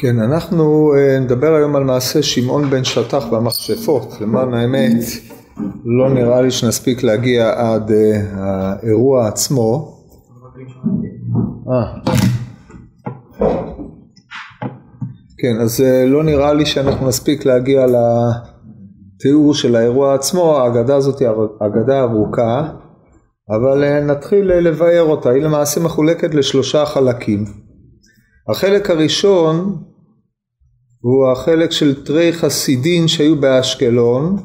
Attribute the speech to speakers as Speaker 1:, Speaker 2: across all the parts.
Speaker 1: כן, אנחנו אה, נדבר היום על מעשה שמעון בן שטח במכשפות. למען האמת, לא נראה לי שנספיק להגיע עד אה, האירוע עצמו. אה. כן, אז לא נראה לי שאנחנו נספיק להגיע לתיאור של האירוע עצמו, האגדה הזאת היא אגדה ארוכה, אבל נתחיל לבאר אותה. היא למעשה מחולקת לשלושה חלקים. החלק הראשון הוא החלק של תרי חסידין שהיו באשקלון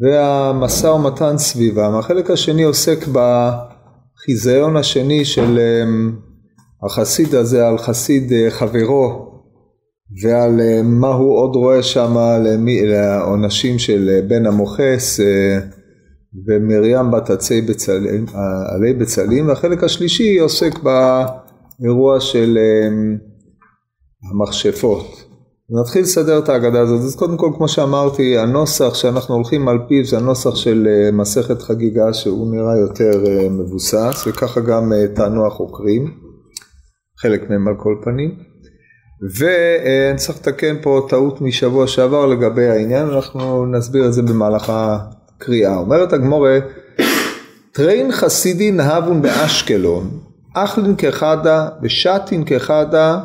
Speaker 1: והמשא ומתן סביבם. החלק השני עוסק בחיזיון השני של אמ, החסיד הזה על חסיד אה, חברו ועל אה, מה הוא עוד רואה שם לעונשים של אה, בן המוכס ומרים בת עצי בצלים, עלי בצלים והחלק השלישי עוסק באירוע של אמ, המכשפות. נתחיל לסדר את ההגדה הזאת. אז קודם כל, כמו שאמרתי, הנוסח שאנחנו הולכים על פיו זה הנוסח של אה, מסכת חגיגה שהוא נראה יותר אה, מבוסס, וככה גם אה, טענו החוקרים, חלק מהם על כל פנים. ואני צריך לתקן פה טעות משבוע שעבר לגבי העניין, אנחנו נסביר את זה במהלך הקריאה. אומרת הגמורה, טריין חסידין הבון באשקלון, אחלין כחדה ושתין כחדה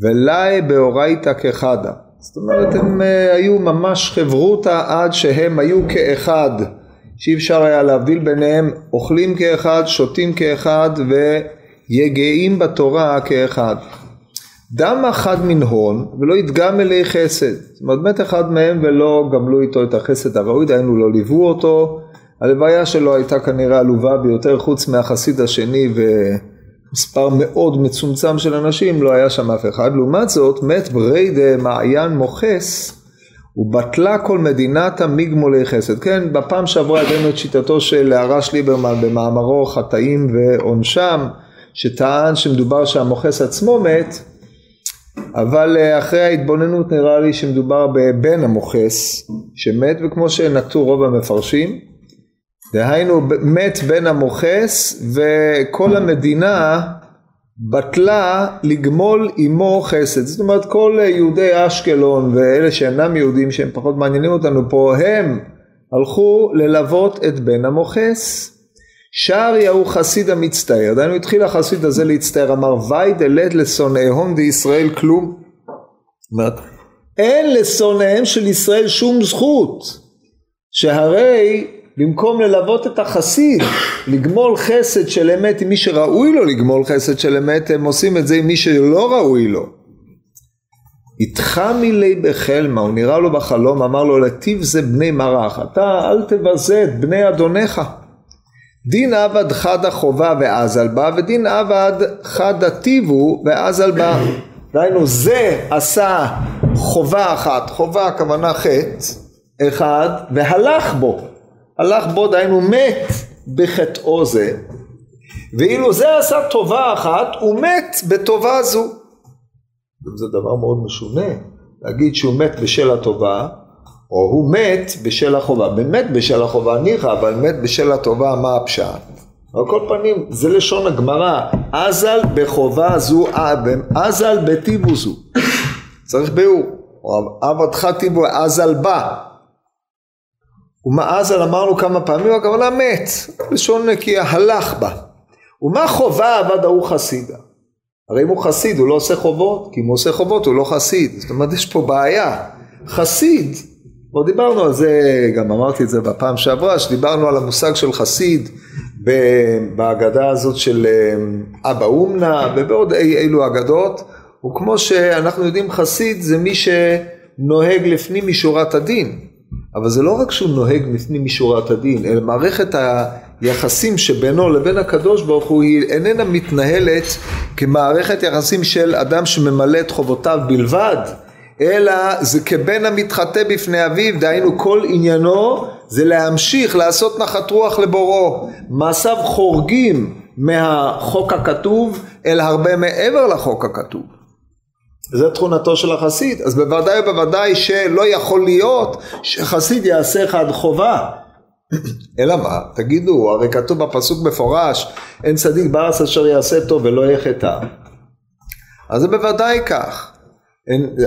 Speaker 1: ולאי באורייתא כחדה. זאת אומרת הם uh, היו ממש חברותא עד שהם היו כאחד, שאי אפשר היה להבדיל ביניהם, אוכלים כאחד, שותים כאחד ויגעים בתורה כאחד. דם אחד מן הון ולא ידגם אלי חסד. זאת אומרת מת אחד מהם ולא גמלו איתו את החסד הראוי, דהיינו לא ליוו אותו. הלוויה שלו הייתה כנראה עלובה ביותר חוץ מהחסיד השני ו... מספר מאוד מצומצם של אנשים, לא היה שם אף אחד. לעומת זאת, מת בריידה מעיין מוכס, ובטלה כל מדינת המיגמולי חסד. כן, בפעם שעברה הבאנו את שיטתו של הרש ליברמן במאמרו חטאים ועונשם, שטען שמדובר שהמוכס עצמו מת, אבל אה, אחרי ההתבוננות נראה לי שמדובר בבן המוכס שמת, וכמו שנטו רוב המפרשים, דהיינו מת בן המוכס וכל המדינה בטלה לגמול עמו חסד. זאת אומרת כל יהודי אשקלון ואלה שאינם יהודים שהם פחות מעניינים אותנו פה הם הלכו ללוות את בן המוכס. שערי ההוא חסיד המצטער, דהיינו התחיל החסיד הזה להצטער, אמר וי דלת לשונאיהום דישראל כלום. אומרת אין לשונאיהם של ישראל שום זכות שהרי במקום ללוות את החסיד, לגמול חסד של אמת עם מי שראוי לו לגמול חסד של אמת, הם עושים את זה עם מי שלא ראוי לו. איתך מילי בחלמה, הוא נראה לו בחלום, אמר לו לטיב זה בני מרח, אתה אל תבזה את בני אדונך. דין עבד חדה חובה ואזל בה, ודין עבד חדה טיבו ואזל בה. דהיינו זה עשה חובה אחת, חובה הכוונה חטא אחד, והלך בו. הלך בו דהיינו מת בחטאו זה. ואילו זה עשה טובה אחת הוא מת בטובה זו. זה דבר מאוד משונה להגיד שהוא מת בשל הטובה או הוא מת בשל החובה. באמת בשל החובה ניחא אבל מת בשל הטובה מה הפשט על כל פנים זה לשון הגמרא אזל בחובה זו אזל בטיבו זו. צריך ביאור. עבדך טיבו אזל בה ומאזל אמרנו כמה פעמים, הכוונה מת, לשון נקייה, הלך בה. ומה חובה עבד ההוא חסידה? הרי אם הוא חסיד הוא לא עושה חובות, כי אם הוא עושה חובות הוא לא חסיד. זאת אומרת יש פה בעיה. חסיד, כבר דיברנו על זה, גם אמרתי את זה בפעם שעברה, שדיברנו על המושג של חסיד בהגדה הזאת של אה, אבא אומנה ובעוד אי אילו אגדות, וכמו שאנחנו יודעים חסיד זה מי שנוהג לפנים משורת הדין. אבל זה לא רק שהוא נוהג לפנים משורת הדין, אלא מערכת היחסים שבינו לבין הקדוש ברוך הוא היא איננה מתנהלת כמערכת יחסים של אדם שממלא את חובותיו בלבד, אלא זה כבן המתחטא בפני אביו, דהיינו כל עניינו זה להמשיך לעשות נחת רוח לבוראו. מעשיו חורגים מהחוק הכתוב אל הרבה מעבר לחוק הכתוב. זה תכונתו של החסיד, אז בוודאי ובוודאי שלא יכול להיות שחסיד יעשה אחד חובה. אלא מה? תגידו, הרי כתוב בפסוק מפורש, אין צדיק בארץ אשר יעשה טוב ולא יחטא. אז זה בוודאי כך.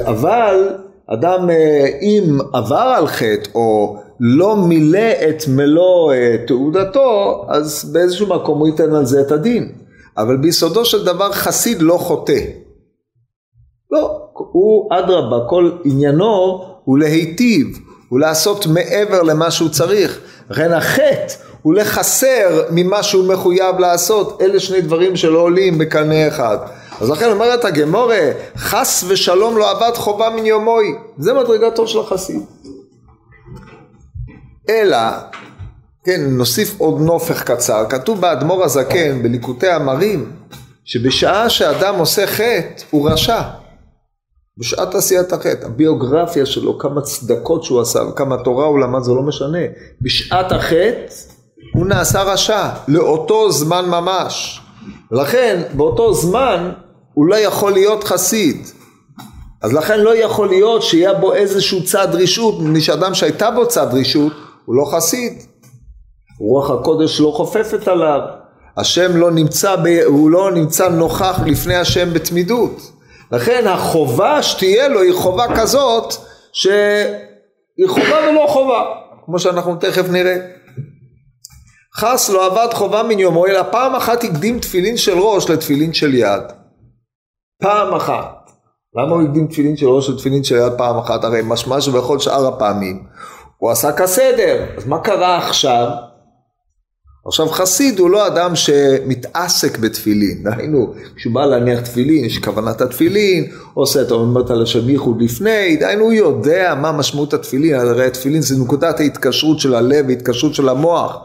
Speaker 1: אבל אדם אה, אם עבר על חטא או לא מילא את מלוא אה, תעודתו, אז באיזשהו מקום הוא ייתן על זה את הדין. אבל ביסודו של דבר חסיד לא חוטא. לא, הוא אדרבה, כל עניינו הוא להיטיב, הוא לעשות מעבר למה שהוא צריך. לכן החטא הוא לחסר ממה שהוא מחויב לעשות. אלה שני דברים שלא עולים בקנה אחד. אז לכן אומרת הגמורה, חס ושלום לא עבד חובה מן יומוי. זה מדרגתו של החסיד. אלא, כן, נוסיף עוד נופך קצר. כתוב באדמו"ר הזקן, בליקוטי המרים, שבשעה שאדם עושה חטא, הוא רשע. בשעת עשיית החטא, הביוגרפיה שלו, כמה צדקות שהוא עשה וכמה תורה הוא למד, זה לא משנה. בשעת החטא הוא נעשה רשע, לאותו זמן ממש. לכן באותו זמן הוא לא יכול להיות חסיד. אז לכן לא יכול להיות שיהיה בו איזשהו צד רשות, מפני שאדם שהייתה בו צד רשות, הוא לא חסיד. רוח הקודש לא חופפת עליו. השם לא נמצא, ב... הוא לא נמצא נוכח לפני השם בתמידות. לכן החובה שתהיה לו היא חובה כזאת שהיא חובה ולא חובה, כמו שאנחנו תכף נראה. חס לא עבד חובה מן יומו, אלא פעם אחת הקדים תפילין של ראש לתפילין של יד. פעם אחת. למה הוא הקדים תפילין של ראש לתפילין של יד פעם אחת? הרי משמע שבכל שאר הפעמים הוא עשה כסדר. אז מה קרה עכשיו? עכשיו חסיד הוא לא אדם שמתעסק בתפילין, דהיינו כשהוא בא להניח תפילין, יש כוונת התפילין, עושה את אומרת על השם ייחוד לפני, דהיינו הוא יודע מה משמעות התפילין, הרי התפילין זה נקודת ההתקשרות של הלב, ההתקשרות של המוח,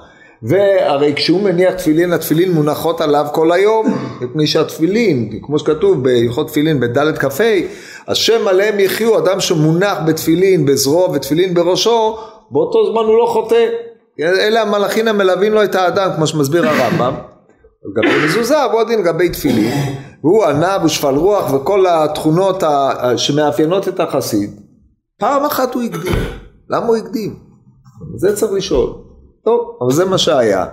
Speaker 1: והרי כשהוא מניח תפילין, התפילין מונחות עליו כל היום, מפני שהתפילין, כמו שכתוב בהלכות תפילין בדלת כ"ה, השם עליהם יחיו, אדם שמונח בתפילין בזרוע ותפילין בראשו, באותו זמן הוא לא חוטא. אלה המלאכין המלווים לו את האדם, כמו שמסביר הרמב"ם. לגבי מזוזה, ועוד דין לגבי תפילין. והוא ענב ושפל רוח וכל התכונות שמאפיינות את החסיד. פעם אחת הוא הקדים. למה הוא הקדים? זה צריך לשאול. טוב, אבל זה מה שהיה.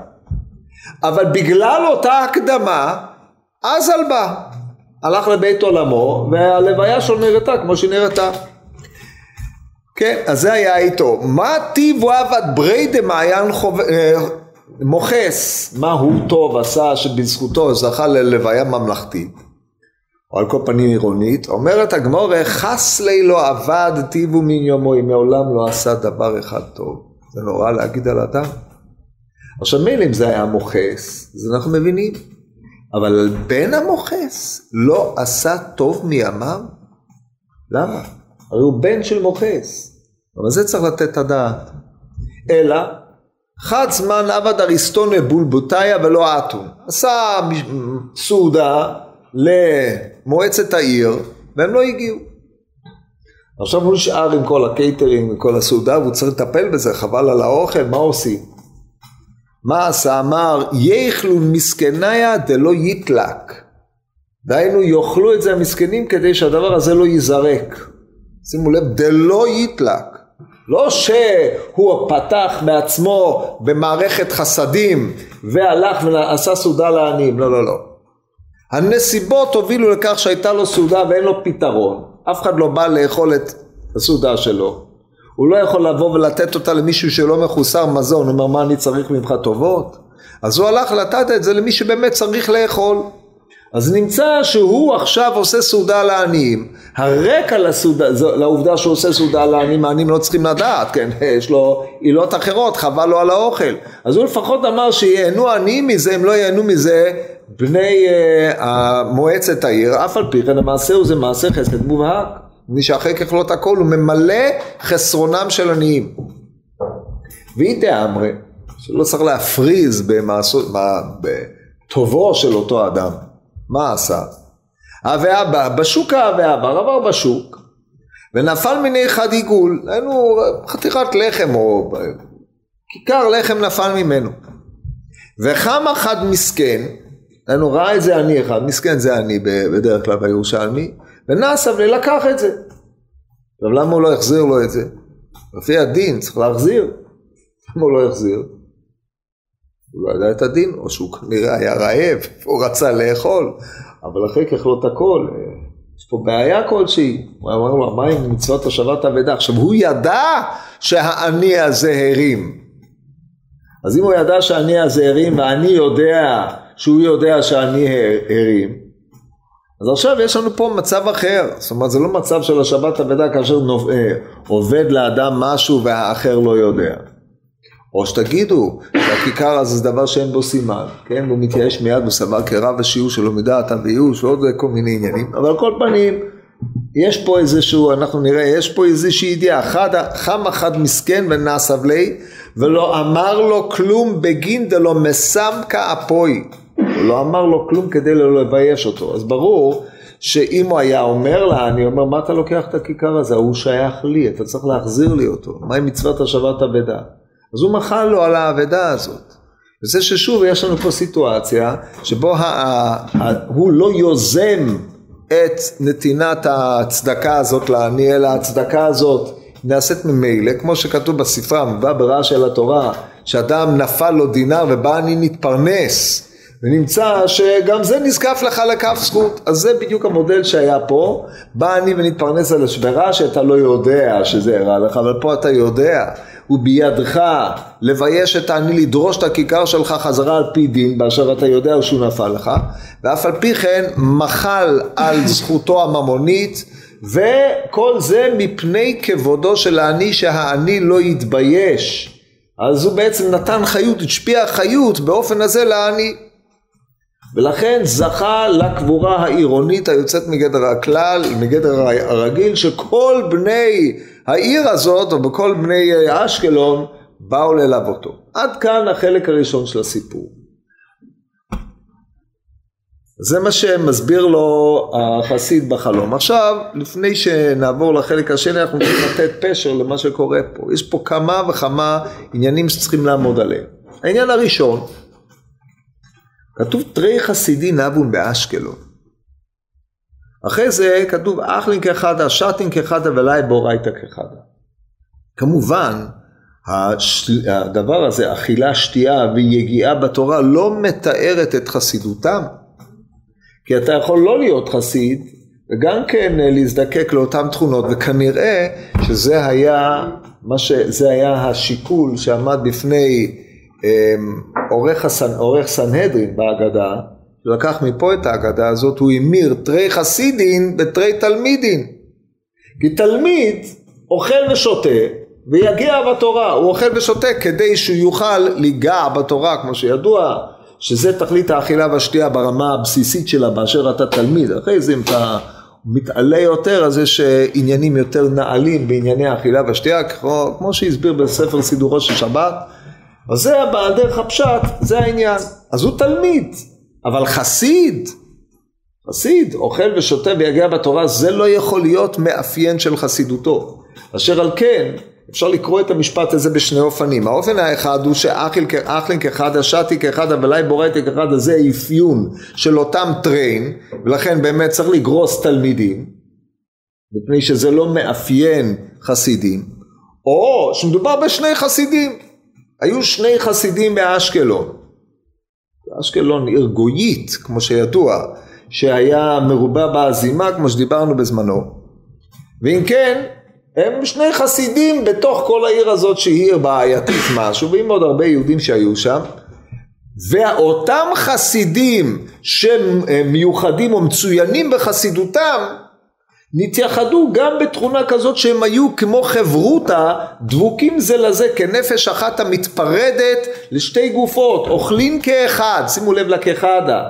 Speaker 1: אבל בגלל אותה הקדמה, אז בא. הלך לבית עולמו, והלוויה שלו נראתה כמו שהיא נראתה. כן, אז זה היה איתו. מה טיב ועבד בריידה מעיין חוב... אה, מוכס, מה הוא טוב עשה שבזכותו זכה ללוויה ממלכתית, או על כל פנים עירונית, אומרת הגמורה, חס לי לא עבד טיבו מן יומו, אם מעולם לא עשה דבר אחד טוב. זה נורא להגיד על אדם. עכשיו מילא אם זה היה מוכס, אז אנחנו מבינים. אבל בן המוכס לא עשה טוב מימיו? למה? הרי הוא בן של מוכס. אבל זה צריך לתת את הדעת. אלא, חד זמן עבד אריסטון לבולבוטיה ולא אתון. עשה סעודה למועצת העיר, והם לא הגיעו. עכשיו הוא נשאר עם כל הקייטרינג וכל הסעודה, והוא צריך לטפל בזה, חבל על האוכל, מה עושים? מה עשה? אמר, יאכלו מסכניה דלא יתלק. דהיינו, יאכלו את זה המסכנים כדי שהדבר הזה לא ייזרק. שימו לב, דלא יתלק. לא שהוא פתח מעצמו במערכת חסדים והלך ועשה סעודה לעניים, לא לא לא. הנסיבות הובילו לכך שהייתה לו סעודה ואין לו פתרון. אף אחד לא בא לאכול את הסעודה שלו. הוא לא יכול לבוא ולתת אותה למישהו שלא מחוסר מזון, הוא אומר מה אני צריך ממך טובות? אז הוא הלך לתת את זה למי שבאמת צריך לאכול. אז נמצא שהוא עכשיו עושה סעודה לעניים. הרקע לסעודה, לעובדה שהוא עושה סעודה לעניים, העניים לא צריכים לדעת, כן, יש לו עילות אחרות, חבל לו על האוכל. אז הוא לפחות אמר שיהנו עניים מזה, הם לא ייהנו מזה בני uh, מועצת העיר, אף על פי כן המעשה הוא זה מעשה חסד מובהק. מי שאחרי ככלות הכל הוא ממלא חסרונם של עניים. ואי תאמרי, שלא צריך להפריז במעשו, בטובו של אותו אדם. מה עשה? הווה בשוק ההווה עבר, עבר בשוק, ונפל מיני אחד עיגול, היינו חתיכת לחם או כיכר לחם נפל ממנו. וחם אחד מסכן, היינו ראה את זה אני אחד, מסכן זה אני בדרך כלל בירושלמי, ונסב לקח את זה. עכשיו למה הוא לא החזיר לו את זה? לפי הדין צריך להחזיר. למה הוא לא החזיר? הוא לא ידע את הדין, או שהוא כנראה היה רעב, הוא רצה לאכול, אבל אחרי ככלות הכל, אה, יש פה בעיה כלשהי. הוא אמר לו, מה עם מצוות השבת אבדה? עכשיו, הוא ידע שהאני הזה הרים. אז אם הוא ידע שהאני הזה הרים, ואני יודע שהוא יודע שאני הרים, אז עכשיו יש לנו פה מצב אחר, זאת אומרת זה לא מצב של השבת אבדה כאשר נוב... אה, עובד לאדם משהו והאחר לא יודע. או שתגידו שהכיכר הזה זה דבר שאין בו סימן, כן? והוא מתייאש מיד, הוא סבר כרב השיעור שלו מדעת וייאוש ועוד כל מיני עניינים, אבל על כל פנים יש פה איזשהו, אנחנו נראה, יש פה איזושהי ידיעה, חד, חם אחד מסכן ונעשב לי ולא אמר לו כלום בגין דלא מסמקה אפוי, הוא לא אמר לו כלום כדי לא לבייש אותו, אז ברור שאם הוא היה אומר לה, אני אומר, מה אתה לוקח את הכיכר הזה? הוא שייך לי, אתה צריך להחזיר לי אותו. מה עם מצוות השבת אבדה? אז הוא מחל לו על האבדה הזאת. וזה ששוב יש לנו פה סיטואציה שבו ה- ה- ה- הוא לא יוזם את נתינת הצדקה הזאת לעני, אלא הצדקה הזאת נעשית ממילא, כמו שכתוב בספרה, ברעה של התורה, שאדם נפל לו דינר ובא אני נתפרנס. ונמצא שגם זה נזקף לך לכף זכות. אז זה בדיוק המודל שהיה פה. בא אני ונתפרנס על השברה שאתה לא יודע שזה הרע לך, אבל פה אתה יודע. ובידך לבייש את העני לדרוש את הכיכר שלך חזרה על פי דין באשר אתה יודע שהוא נפל לך ואף על פי כן מחל על זכותו הממונית וכל זה מפני כבודו של העני שהעני לא יתבייש. אז הוא בעצם נתן חיות, השפיע חיות באופן הזה לעני. ולכן זכה לקבורה העירונית היוצאת מגדר הכלל, מגדר הרגיל, שכל בני העיר הזאת, או בכל בני אשקלון, באו ללוותו. עד כאן החלק הראשון של הסיפור. זה מה שמסביר לו החסיד בחלום. עכשיו, לפני שנעבור לחלק השני, אנחנו צריכים לתת פשר למה שקורה פה. יש פה כמה וכמה עניינים שצריכים לעמוד עליהם. העניין הראשון, כתוב תרי חסידי נבון באשקלון. אחרי זה כתוב אחלין כחדה, שתין כחדה ולאי בורייתא כחדה. כמובן, הדבר הזה, אכילה, שתייה ויגיעה בתורה, לא מתארת את חסידותם. כי אתה יכול לא להיות חסיד, וגם כן להזדקק לאותן תכונות, וכנראה שזה היה, ש... היה השיקול שעמד בפני אמ, עורך, הסנ... עורך סנהדרין בהגדה, לקח מפה את ההגדה הזאת, הוא המיר תרי חסידין בתרי תלמידין. כי תלמיד אוכל ושותה ויגיע בתורה, הוא אוכל ושותה כדי שהוא יוכל ליגע בתורה, כמו שידוע, שזה תכלית האכילה והשתייה ברמה הבסיסית שלה באשר אתה תלמיד. אחרי זה אם אתה מתעלה יותר, אז יש עניינים יותר נעלים בענייני האכילה והשתייה, כמו, כמו שהסביר בספר סידורו של שבת. אז זה הבעל דרך הפשט, זה העניין. אז הוא תלמיד, אבל חסיד, חסיד, אוכל ושותה ויגיע בתורה, זה לא יכול להיות מאפיין של חסידותו. אשר על כן, אפשר לקרוא את המשפט הזה בשני אופנים. האופן האחד הוא שאכלין כאחד, השתי כאחד, אבלי בורייתי כאחד, זה אפיון של אותם טריין, ולכן באמת צריך לגרוס תלמידים, מפני שזה לא מאפיין חסידים, או שמדובר בשני חסידים. היו שני חסידים באשקלון. אשקלון עיר גויית, כמו שידוע, שהיה מרובה באזימה, כמו שדיברנו בזמנו. ואם כן, הם שני חסידים בתוך כל העיר הזאת שהיא עיר בעייתית משהו, ועם עוד הרבה יהודים שהיו שם. ואותם חסידים שמיוחדים או מצוינים בחסידותם, נתייחדו גם בתכונה כזאת שהם היו כמו חברותה דבוקים זה לזה כנפש אחת המתפרדת לשתי גופות אוכלין כאחד שימו לב לכחדה.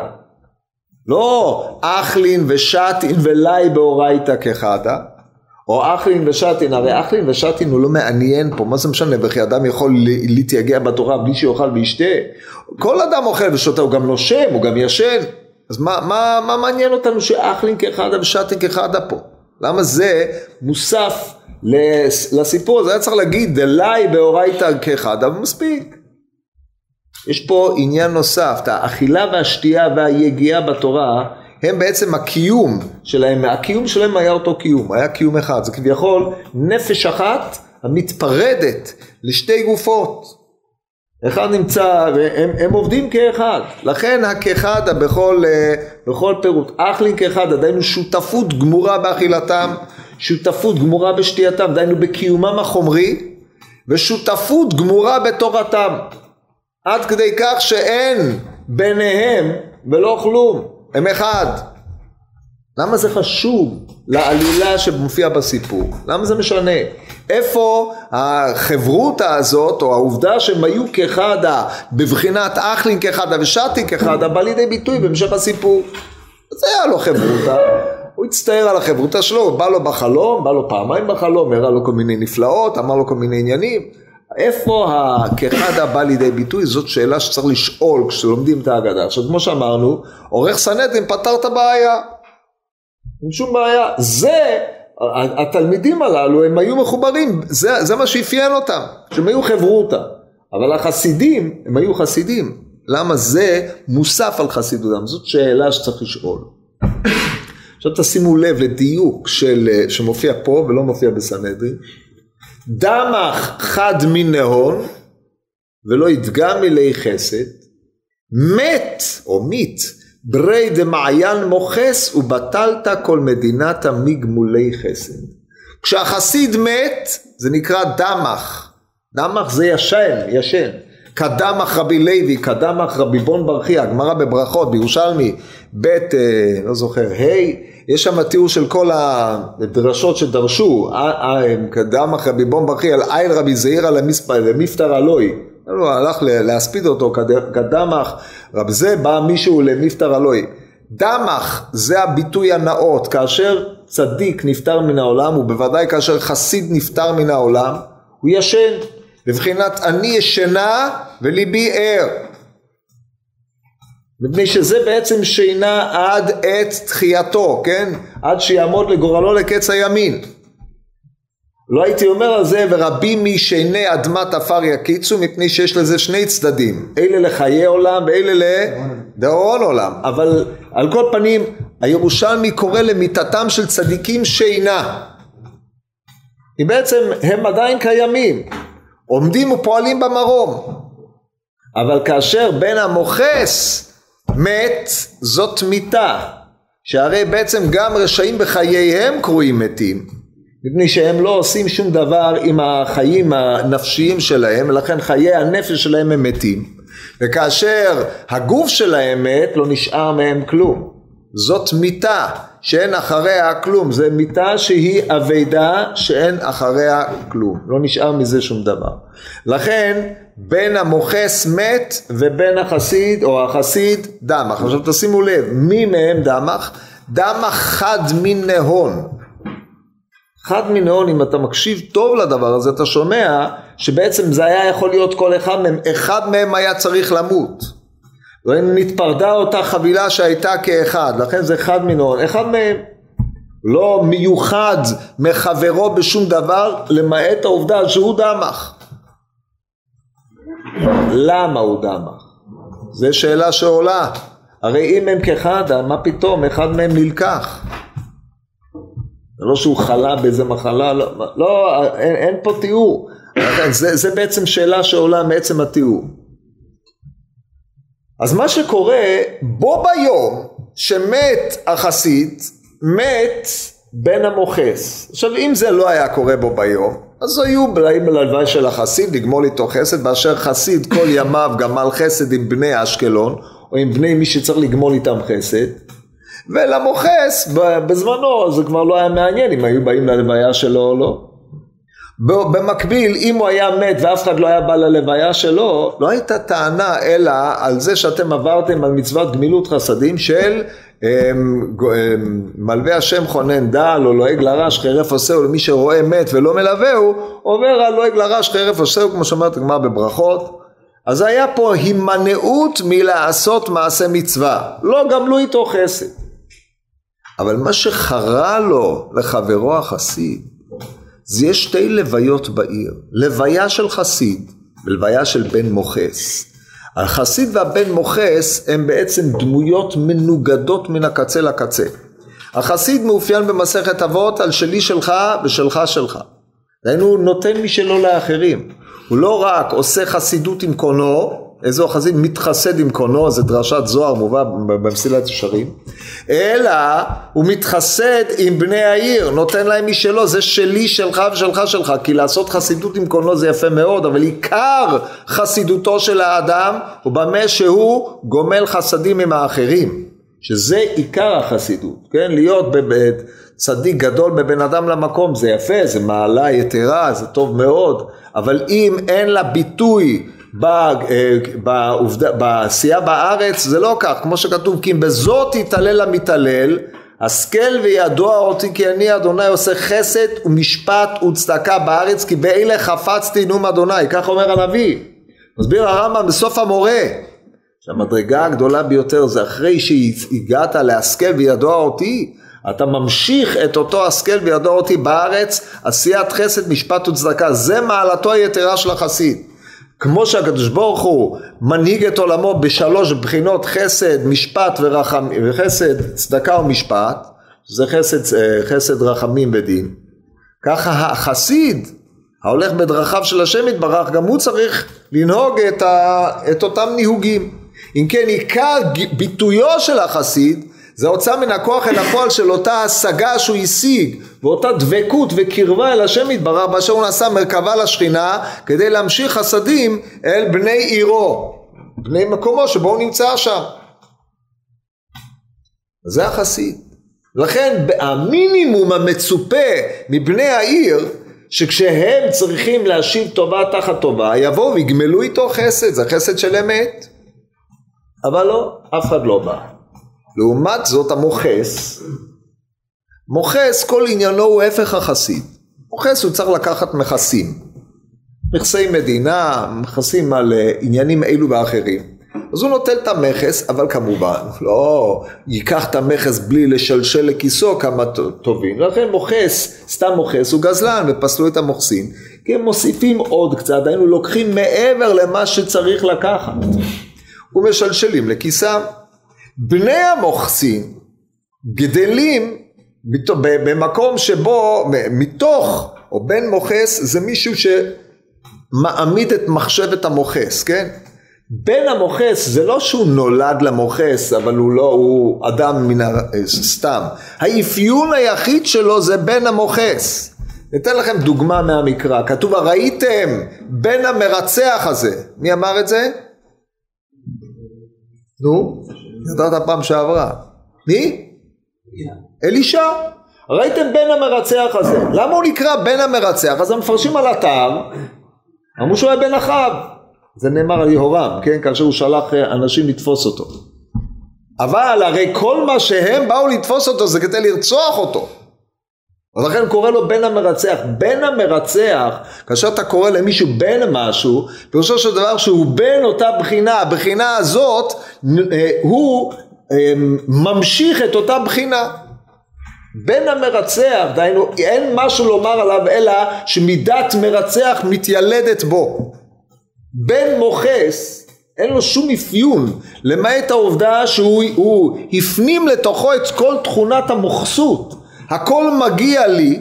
Speaker 1: לא אכלין ושתין ולאי באורייתא כחדה. או אכלין ושתין הרי אכלין ושתין הוא לא מעניין פה מה זה משנה וכי אדם יכול להתייגע בתורה בלי שיאכל וישתה? כל אדם אוכל ושותה הוא גם נושם הוא גם ישן אז מה, מה, מה מעניין אותנו שאכלין כאחדה ושתין כאחדה פה? למה זה מוסף לסיפור הזה? היה צריך להגיד דלאי באורייתא כאחדה ומספיק. יש פה עניין נוסף, האכילה והשתייה והיגיעה בתורה הם בעצם הקיום שלהם, הקיום שלהם היה אותו קיום, היה קיום אחד, זה כביכול נפש אחת המתפרדת לשתי גופות. אחד נמצא, והם הם עובדים כאחד, לכן הכאחד בכל, אה, בכל פירוט, אחלין כאחד, דהיינו שותפות גמורה באכילתם, שותפות גמורה בשתייתם, דהיינו בקיומם החומרי, ושותפות גמורה בתורתם, עד כדי כך שאין ביניהם ולא כלום, הם אחד. למה זה חשוב לעלילה שמופיעה בסיפור? למה זה משנה? איפה החברותא הזאת, או העובדה שהם היו כאחדה, בבחינת אחלין כאחדה ושתי כאחדה, בא לידי ביטוי בהמשך הסיפור. זה היה לו חברותא, הוא הצטער על החברותא שלו, בא לו בחלום, בא לו פעמיים בחלום, הראה לו כל מיני נפלאות, אמר לו כל מיני עניינים. איפה הכאחדה בא לידי ביטוי? זאת שאלה שצריך לשאול כשלומדים את ההגדה. עכשיו כמו שאמרנו, עורך סנהדרין פתר את הבעיה. אין שום בעיה. זה, התלמידים הללו הם היו מחוברים, זה, זה מה שאפיין אותם, שהם היו חברותא. אבל החסידים, הם היו חסידים. למה זה מוסף על חסידותם? זאת שאלה שצריך לשאול. עכשיו תשימו לב לדיוק של, שמופיע פה ולא מופיע בסנהדרין. דמך חד מנהון ולא ידגם מילי חסד, מת או מית ברי דמעיין מוכס ובטלת כל מדינתה מגמולי חסד. כשהחסיד מת זה נקרא דמך, דמך זה ישן, ישן. קדמך רבי לוי, קדמך רבי בון ברכי, הגמרא בברכות בירושלמי, ב' אה, לא זוכר, ה', יש שם תיאור של כל הדרשות שדרשו, קדמך רבי בון ברכי על עיל רבי זעירא למפטר אלוהי, הוא הלך להספיד אותו, קדמך, רב זה בא מישהו למפטר אלוהי. דמך זה הביטוי הנאות, כאשר צדיק נפטר מן העולם, ובוודאי כאשר חסיד נפטר מן העולם, הוא ישן. בבחינת אני ישנה וליבי ער. מפני שזה בעצם שינה עד עת תחייתו, כן? עד שיעמוד לגורלו לקץ הימין. לא הייתי אומר על זה ורבים משני אדמת עפר יקיצו מפני שיש לזה שני צדדים. אלה לחיי עולם ואלה לדאורון עולם. אבל על כל פנים הירושלמי קורא למיתתם של צדיקים שינה. כי בעצם הם עדיין קיימים. עומדים ופועלים במרום. אבל כאשר בן המוכס מת זאת מיתה שהרי בעצם גם רשעים בחייהם קרויים מתים מפני שהם לא עושים שום דבר עם החיים הנפשיים שלהם ולכן חיי הנפש שלהם הם מתים וכאשר הגוף שלהם מת לא נשאר מהם כלום זאת מיתה שאין אחריה כלום, זה מיתה שהיא אבדה שאין אחריה כלום, לא נשאר מזה שום דבר. לכן בין המוכס מת ובין החסיד או החסיד דמך. עכשיו תשימו לב, מי מהם דמך? דמך חד מנהון. חד מנהון, אם אתה מקשיב טוב לדבר הזה, אתה שומע שבעצם זה היה יכול להיות כל אחד מהם, אחד מהם היה צריך למות. ונתפרדה אותה חבילה שהייתה כאחד, לכן זה אחד מנהון, אחד מהם לא מיוחד מחברו בשום דבר למעט העובדה שהוא דמך. למה הוא דמך? זו שאלה שעולה. הרי אם הם כחדה, מה פתאום, אחד מהם נלקח. זה לא שהוא חלה באיזה מחלה, לא, לא אין, אין פה תיאור. זה, זה בעצם שאלה שעולה מעצם התיאור. אז מה שקורה, בו ביום שמת החסיד, מת בן המוכס. עכשיו אם זה לא היה קורה בו ביום, אז היו בלעים ללוואי של החסיד לגמול איתו חסד, באשר חסיד כל ימיו גמל חסד עם בני אשקלון, או עם בני מי שצריך לגמול איתם חסד. ולמוכס בזמנו זה כבר לא היה מעניין אם היו באים ללוויה שלו או לא. במקביל אם הוא היה מת ואף אחד לא היה בא ללוויה שלו לא הייתה טענה אלא על זה שאתם עברתם על מצוות גמילות חסדים של אמ, אמ, מלווה השם חונן דל או לועג לרש חרף עושהו למי שרואה מת ולא מלווהו עובר על לועג לרש חרף עושהו כמו שאומרת הגמרא בברכות. אז היה פה הימנעות מלעשות מעשה מצווה. לא גמלו איתו חסד אבל מה שחרה לו לחברו החסיד זה יש שתי לוויות בעיר, לוויה של חסיד ולוויה של בן מוכס. החסיד והבן מוכס הם בעצם דמויות מנוגדות מן הקצה לקצה. החסיד מאופיין במסכת אבות על שלי שלך ושלך שלך. דהיינו נותן משלו לאחרים. הוא לא רק עושה חסידות עם קונו, איזו חסיד מתחסד עם קונו, זה דרשת זוהר מובא במסילת ישרים, אלא הוא מתחסד עם בני העיר, נותן להם משלו, זה שלי, שלך ושלך שלך, כי לעשות חסידות עם קונו זה יפה מאוד, אבל עיקר חסידותו של האדם הוא במה שהוא גומל חסדים עם האחרים, שזה עיקר החסידות, כן? להיות בבית צדיק גדול בבן אדם למקום זה יפה, זה מעלה יתרה, זה טוב מאוד, אבל אם אין לה ביטוי אה, בעשייה בארץ זה לא כך, כמו שכתוב כי אם בזאת יתעלל המתעלל השכל וידוע אותי כי אני אדוני עושה חסד ומשפט וצדקה בארץ כי באלה חפצתי נאום אדוני, כך אומר הנביא. מסביר הרמב"ם בסוף המורה שהמדרגה הגדולה ביותר זה אחרי שהגעת להשכל וידוע אותי. אתה ממשיך את אותו השכל וידוע אותי בארץ עשיית חסד משפט וצדקה. זה מעלתו היתרה של החסיד כמו שהקדוש ברוך הוא מנהיג את עולמו בשלוש בחינות חסד, משפט ורחם, וחסד, צדקה ומשפט, זה חסד, אה, חסד רחמים ודין, ככה החסיד ההולך בדרכיו של השם יתברך גם הוא צריך לנהוג את, ה, את אותם ניהוגים. אם כן עיקר ביטויו של החסיד זה הוצאה מן הכוח אל הפועל של אותה השגה שהוא השיג ואותה דבקות וקרבה אל השם יתברך באשר הוא נעשה מרכבה לשכינה כדי להמשיך חסדים אל בני עירו בני מקומו שבו הוא נמצא שם. זה החסיד. לכן המינימום המצופה מבני העיר שכשהם צריכים להשיב טובה תחת טובה יבואו ויגמלו איתו חסד. זה חסד של אמת. אבל לא אף אחד לא בא לעומת זאת המוכס, מוכס כל עניינו הוא הפך החסיד. מוכס הוא צריך לקחת מכסים. מכסי מדינה, מכסים על אה, עניינים אלו ואחרים. אז הוא נוטל את המכס, אבל כמובן, לא ייקח את המכס בלי לשלשל לכיסו כמה טובים. לכן מוכס, סתם מוכס, הוא גזלן, ופסלו את המוכסים. כי הם מוסיפים עוד קצת, היינו לוקחים מעבר למה שצריך לקחת. ומשלשלים לכיסם. בני המוכסים גדלים במקום שבו מתוך או בן מוכס זה מישהו שמעמיד את מחשבת המוכס כן? בן המוכס זה לא שהוא נולד למוכס אבל הוא לא הוא אדם מן ה... סתם. האפיון היחיד שלו זה בן המוכס ניתן לכם דוגמה מהמקרא. כתוב ראיתם בן המרצח הזה מי אמר את זה? נו נתת פעם שעברה. מי? אלישע. ראיתם בן המרצח הזה. למה הוא נקרא בן המרצח? אז המפרשים על אתר, אמרו שהוא היה בן אחאב. זה נאמר על יהורם, כן? כאשר הוא שלח אה, אנשים לתפוס אותו. אבל הרי כל מה שהם באו לתפוס אותו זה כדי לרצוח אותו. אז לכן קורא לו בן המרצח. בן המרצח, כאשר אתה קורא למישהו בן משהו, פירושו של דבר שהוא בן אותה בחינה, הבחינה הזאת אה, הוא אה, ממשיך את אותה בחינה. בן המרצח, דהיינו אין משהו לומר עליו אלא שמידת מרצח מתיילדת בו. בן מוכס אין לו שום אפיון למעט העובדה שהוא הפנים לתוכו את כל תכונת המוכסות הכל מגיע לי,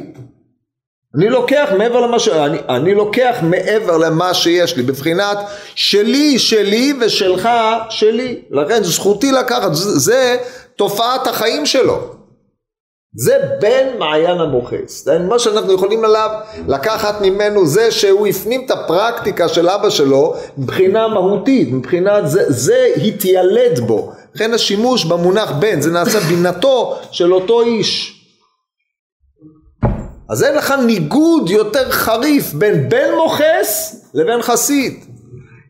Speaker 1: אני לוקח מעבר למה ש... אני, אני לוקח מעבר למה שיש לי, בבחינת שלי שלי ושלך שלי, לכן זכותי לקחת, זה, זה תופעת החיים שלו. זה בן מעיין המוכס. מה שאנחנו יכולים עליו לקחת ממנו זה שהוא הפנים את הפרקטיקה של אבא שלו מבחינה מהותית, מבחינת זה, זה התיילד בו. לכן השימוש במונח בן זה נעשה בינתו של אותו איש. אז אין לך ניגוד יותר חריף בין בן מוכס לבין חסיד.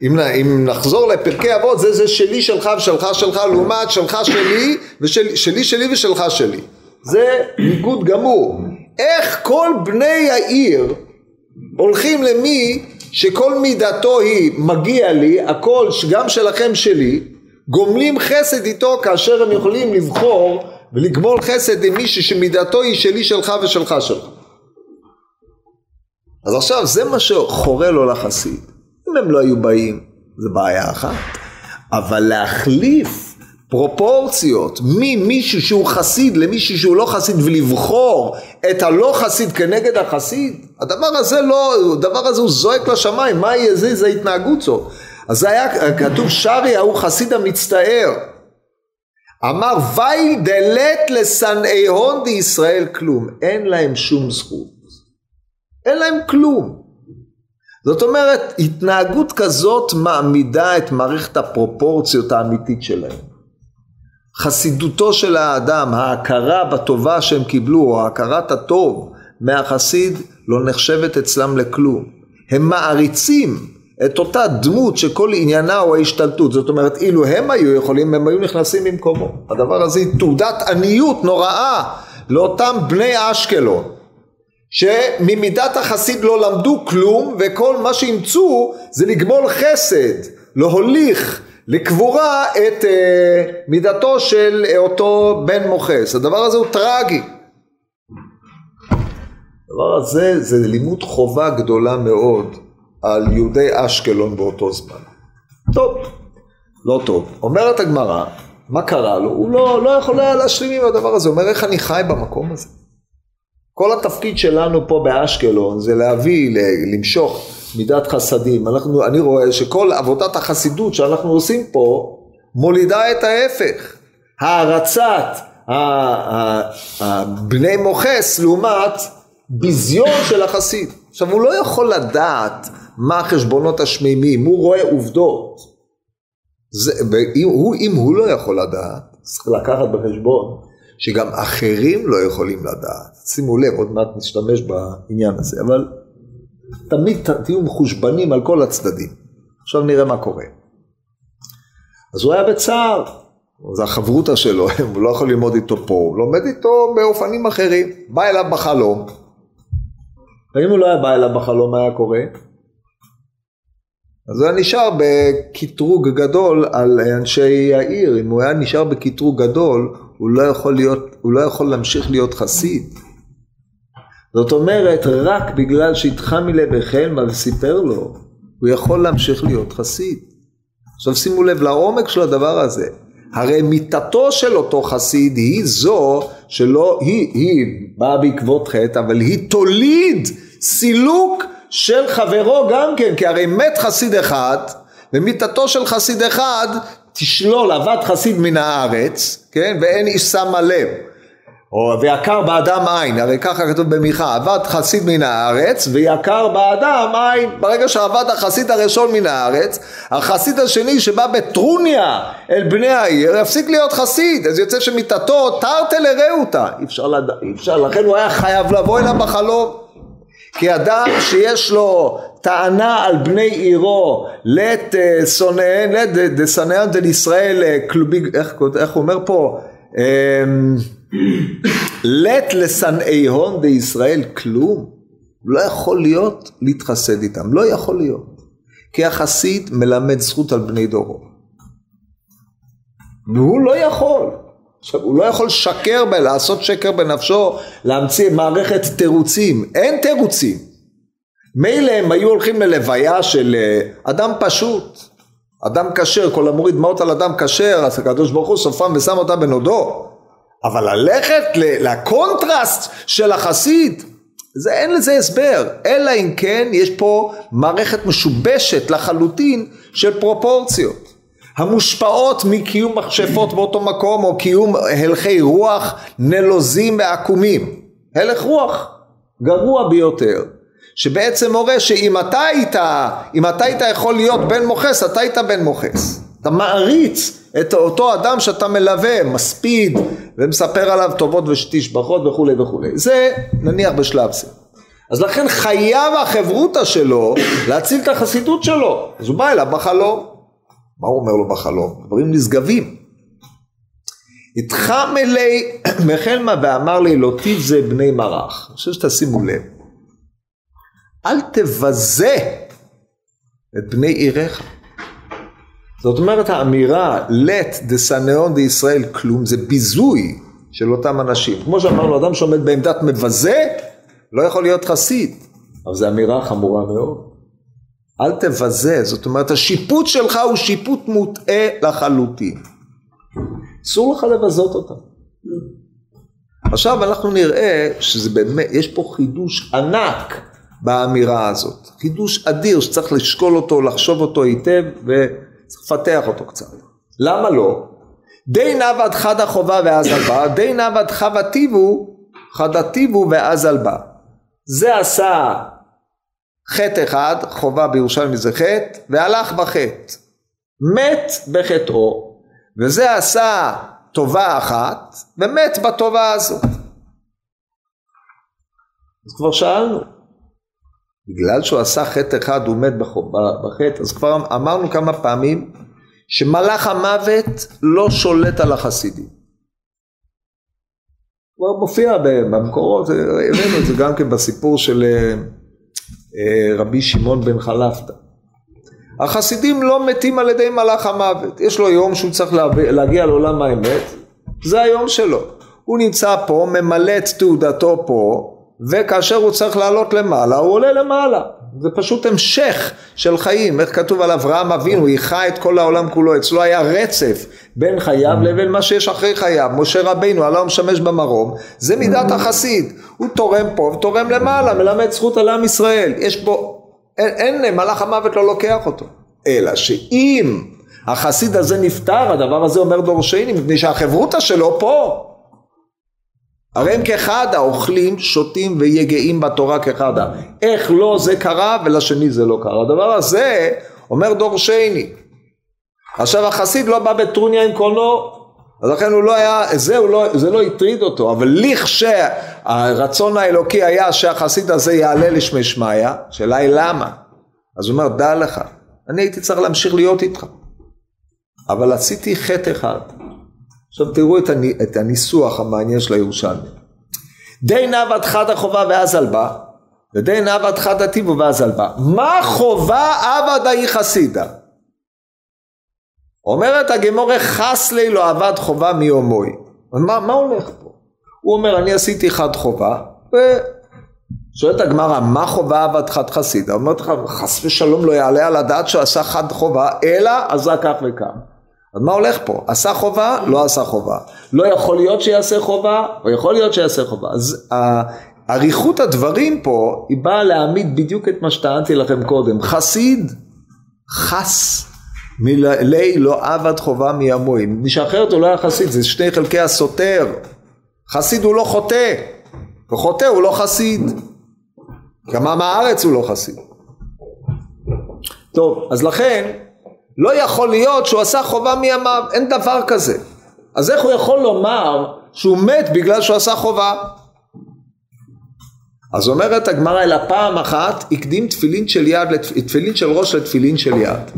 Speaker 1: אם, אם נחזור לפרקי אבות זה זה שלי שלך ושלך שלך לעומת שלך שלי ושלי שלי שלי ושלך שלי. זה ניגוד גמור. איך כל בני העיר הולכים למי שכל מידתו היא מגיע לי הכל גם שלכם שלי גומלים חסד איתו כאשר הם יכולים לבחור ולגמול חסד עם מישהו שמידתו היא שלי שלך ושלך שלך אז עכשיו זה מה שחורה לו לחסיד. אם הם לא היו באים, זה בעיה אחת. אבל להחליף פרופורציות ממישהו שהוא חסיד למישהו שהוא לא חסיד ולבחור את הלא חסיד כנגד החסיד, הדבר הזה לא, הדבר הזה הוא זועק לשמיים, מה יהיה זה, זה התנהגות זו. אז זה היה כתוב שרי ההוא חסיד המצטער. אמר וייל דלת לשנאי הון דישראל כלום, אין להם שום זכות. אין להם כלום. זאת אומרת, התנהגות כזאת מעמידה את מערכת הפרופורציות האמיתית שלהם. חסידותו של האדם, ההכרה בטובה שהם קיבלו, או הכרת הטוב מהחסיד, לא נחשבת אצלם לכלום. הם מעריצים את אותה דמות שכל עניינה הוא ההשתלטות. זאת אומרת, אילו הם היו יכולים, הם היו נכנסים במקומו. הדבר הזה היא תעודת עניות נוראה לאותם בני אשקלון. שממידת החסיד לא למדו כלום וכל מה שאימצו זה לגמול חסד, להוליך לקבורה את uh, מידתו של uh, אותו בן מוכס. הדבר הזה הוא טרגי. הדבר הזה זה לימוד חובה גדולה מאוד על יהודי אשקלון באותו זמן. טוב, לא טוב. אומרת הגמרא, מה קרה לו? הוא לא, לא יכול היה להשלים עם הדבר הזה. הוא אומר, איך אני חי במקום הזה? כל התפקיד שלנו פה באשקלון זה להביא, למשוך מידת חסדים. אנחנו, אני רואה שכל עבודת החסידות שאנחנו עושים פה מולידה את ההפך. הערצת בני מוכס לעומת ביזיון של החסיד. עכשיו הוא לא יכול לדעת מה החשבונות השמימים, הוא רואה עובדות. זה, אם, הוא, אם הוא לא יכול לדעת, צריך לקחת בחשבון שגם אחרים לא יכולים לדעת. שימו לב, עוד מעט נשתמש בעניין הזה, אבל תמיד תהיו מחושבנים על כל הצדדים. עכשיו נראה מה קורה. אז הוא היה בצער, זה החברותא שלו, הוא לא יכול ללמוד איתו פה, הוא לומד איתו באופנים אחרים, בא אליו בחלום. ואם הוא לא היה בא אליו בחלום, מה היה קורה? אז הוא היה נשאר בקטרוג גדול על אנשי העיר, אם הוא היה נשאר בקטרוג גדול, הוא לא יכול, להיות, הוא לא יכול להמשיך להיות חסיד. זאת אומרת, רק בגלל שהתחם מלב החלמה וסיפר לו, הוא יכול להמשיך להיות חסיד. עכשיו שימו לב לעומק של הדבר הזה. הרי מיתתו של אותו חסיד היא זו שלא, היא, היא באה בעקבות חטא, אבל היא תוליד סילוק של חברו גם כן, כי הרי מת חסיד אחד, ומיתתו של חסיד אחד תשלול אבד חסיד מן הארץ, כן, ואין איש שמה לב. או ויקר באדם עין, הרי ככה כתוב במיכה, אבד חסיד מן הארץ ויקר באדם עין. ברגע שאבד החסיד הראשון מן הארץ, החסיד השני שבא בטרוניה אל בני העיר, יפסיק להיות חסיד, אז יוצא שמיתתו תרתי לרעותה. אי אפשר, לד... אי אפשר, לכן הוא היה חייב לבוא אליו בחלום. כי אדם שיש לו טענה על בני עירו לת אה, שונאיהן, לת דשנאיהן דל ישראל, אה, איך, איך הוא אומר פה? אמ, לת לשנאי הון דישראל כלום. לא יכול להיות להתחסד איתם, לא יכול להיות. כי החסיד מלמד זכות על בני דורו. והוא לא יכול. עכשיו, הוא לא יכול לשקר, לעשות שקר בנפשו, להמציא מערכת תירוצים. אין תירוצים. מילא הם היו הולכים ללוויה של אה, אדם פשוט, אדם כשר, כל המוריד דמעות על אדם כשר, אז הקדוש ברוך הוא סופם ושם אותה בנודו. אבל ללכת לקונטרסט של החסיד, זה אין לזה הסבר, אלא אם כן יש פה מערכת משובשת לחלוטין של פרופורציות. המושפעות מקיום מכשפות באותו מקום או קיום הלכי רוח נלוזים ועקומים. הלך רוח גרוע ביותר. שבעצם מורה שאם אתה היית, אם אתה היית יכול להיות בן מוכס, אתה היית בן מוכס. אתה מעריץ את אותו אדם שאתה מלווה, מספיד ומספר עליו טובות ושתשבחות וכולי וכולי. זה נניח בשלב זה. אז לכן חייב החברותא שלו להציל את החסידות שלו. אז הוא בא אליו בחלום. מה הוא אומר לו בחלום? דברים נשגבים. התחם אלי מחלמה ואמר לי לא תבזה בני מרח. אני חושב שתשימו לב. אל תבזה את בני עיריך. זאת אומרת האמירה let דסנאון דישראל כלום זה ביזוי של אותם אנשים. כמו שאמרנו אדם שעומד בעמדת מבזה לא יכול להיות חסיד. אבל זו אמירה חמורה מאוד. אל תבזה, זאת אומרת השיפוט שלך הוא שיפוט מוטעה לחלוטין. אסור לך לבזות אותם. עכשיו אנחנו נראה שזה באמת, יש פה חידוש ענק באמירה הזאת. חידוש אדיר שצריך לשקול אותו, לחשוב אותו היטב וצריך לפתח אותו קצת. למה לא? די נעבד חד החובה ואז הלבה, די נעבד חווה טיבו, חדה טיבו ואז הלבה. זה עשה חטא אחד, חובה בירושלים זה חטא, והלך בחטא. מת בחטאו, וזה עשה טובה אחת, ומת בטובה הזאת. אז כבר שאלנו, בגלל שהוא עשה חטא אחד הוא מת בחטא, אז כבר אמרנו כמה פעמים שמלאך המוות לא שולט על החסידים. כבר מופיע במקורות, הבאנו את זה גם כן בסיפור של אה, רבי שמעון בן חלפתא. החסידים לא מתים על ידי מלאך המוות, יש לו יום שהוא צריך להגיע לעולם האמת, זה היום שלו. הוא נמצא פה, ממלא את תעודתו פה, וכאשר הוא צריך לעלות למעלה, הוא עולה למעלה. זה פשוט המשך של חיים, איך כתוב על אברהם אבינו, הוא איכה את כל העולם כולו, אצלו היה רצף בין חייו לבין מה שיש אחרי חייו, משה רבינו, עלה ומשמש במרום, זה מידת החסיד, הוא תורם פה ותורם למעלה, מלמד זכות על עם ישראל, יש פה, אין, אין מלאך המוות לא לוקח אותו, אלא שאם החסיד הזה נפטר, הדבר הזה אומר דורשני, מפני שהחברותא שלו פה, הרי הם כחדה, אוכלים, שותים ויגעים בתורה כחדה. איך לא זה קרה ולשני זה לא קרה. הדבר הזה אומר דור שני. עכשיו החסיד לא בא בטרוניה עם קולנו, אז לכן הוא לא היה, זה, לא, זה לא הטריד אותו, אבל לכשהרצון האלוקי היה שהחסיד הזה יעלה לשמי שמיא, השאלה היא למה? אז הוא אומר, דע לך, אני הייתי צריך להמשיך להיות איתך, אבל עשיתי חטא אחד. עכשיו תראו את הניסוח המעניין של הירושלמי. די נאוות חד החובה ואז הלבה, ודי נאוות חד הטיבו ואז הלבה. מה חובה עבד האי חסידה? אומרת הגמורה חס לי לא עבד חובה מיומוי. מה, מה הולך פה? הוא אומר אני עשיתי חד חובה ושואלת הגמרא מה חובה עבד חד חסידה? אומרת לך חס ושלום לא יעלה על הדעת שהוא עשה חד חובה אלא עשה כך וכך אז מה הולך פה? עשה חובה? לא עשה חובה. לא יכול להיות שיעשה חובה, או יכול להיות שיעשה חובה. אז אריכות הדברים פה, היא באה להעמיד בדיוק את מה שטענתי לכם קודם. חסיד, חס, מילי לא עבד חובה מימוים. מי שאחרת הוא לא היה חסיד, זה שני חלקי הסותר. חסיד הוא לא חוטא, וחוטא הוא לא חסיד. גם עם הארץ הוא לא חסיד. טוב, אז לכן לא יכול להיות שהוא עשה חובה מימיו, אין דבר כזה. אז איך הוא יכול לומר שהוא מת בגלל שהוא עשה חובה? אז אומרת הגמרא אלא פעם אחת הקדים תפילין של יד, תפילין של ראש לתפילין של יד.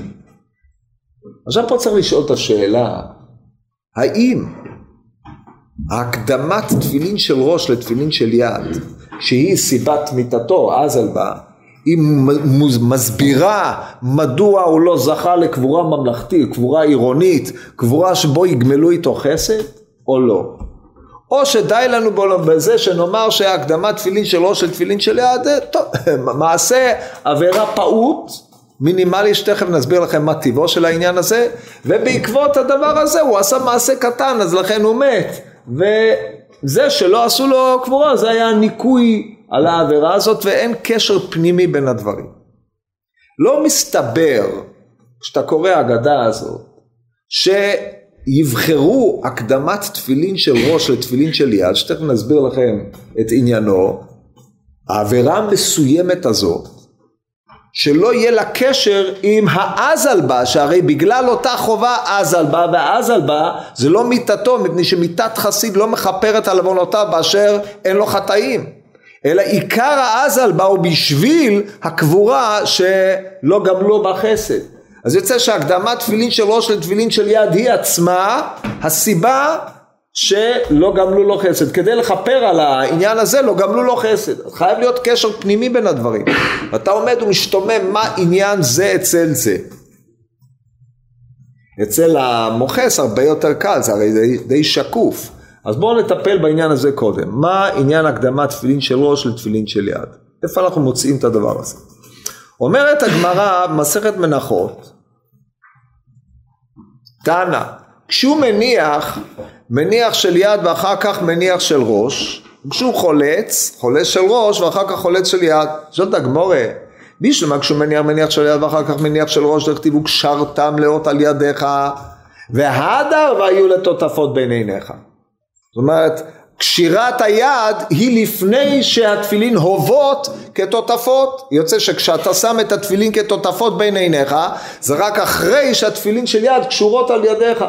Speaker 1: עכשיו פה צריך לשאול את השאלה, האם הקדמת תפילין של ראש לתפילין של יד, שהיא סיבת מיתתו, אז על בה, היא מסבירה מדוע הוא לא זכה לקבורה ממלכתית, קבורה עירונית, קבורה שבו יגמלו איתו חסד, או לא. או שדי לנו בזה שנאמר שהקדמת תפילין של ראש של תפילין של יד, טוב, מעשה עבירה פעוט, מינימלי שתכף נסביר לכם מה טיבו של העניין הזה, ובעקבות הדבר הזה הוא עשה מעשה קטן אז לכן הוא מת, וזה שלא עשו לו קבורה זה היה ניקוי על העבירה הזאת ואין קשר פנימי בין הדברים. לא מסתבר, כשאתה קורא אגדה הזאת, שיבחרו הקדמת תפילין של ראש לתפילין של יד, שתכף נסביר לכם את עניינו, העבירה המסוימת הזאת, שלא יהיה לה קשר עם האזלבה, שהרי בגלל אותה חובה אזלבה, והאזלבה זה לא מיתתו, מפני שמיתת חסיד לא מכפרת על עוונותיו באשר אין לו חטאים. אלא עיקר האזל באו בשביל הקבורה שלא גמלו בה חסד. אז יוצא שהקדמת תפילין של ראש לתפילין של יד היא עצמה הסיבה שלא גמלו לו חסד. כדי לכפר על העניין הזה לא גמלו לו חסד. חייב להיות קשר פנימי בין הדברים. אתה עומד ומשתומם מה עניין זה אצל זה. אצל המוכס הרבה יותר קל, זה הרי די, די שקוף. אז בואו נטפל בעניין הזה קודם. מה עניין הקדמת תפילין של ראש לתפילין של יד? איפה אנחנו מוצאים את הדבר הזה? אומרת הגמרא במסכת מנחות, תנא, כשהוא מניח, מניח של יד ואחר כך מניח של ראש, כשהוא חולץ, חולץ של ראש ואחר כך חולץ של יד. זאת הגמורה. בישלמה כשהוא מניח מניח של יד ואחר כך מניח של ראש, דכתיב וקשרתם לאות על ידיך והדר והיו לטוטפות בין עיניך. זאת אומרת, קשירת היד היא לפני שהתפילין הובות כתותפות. יוצא שכשאתה שם את התפילין כתותפות בין עיניך, זה רק אחרי שהתפילין של יד קשורות על ידיך.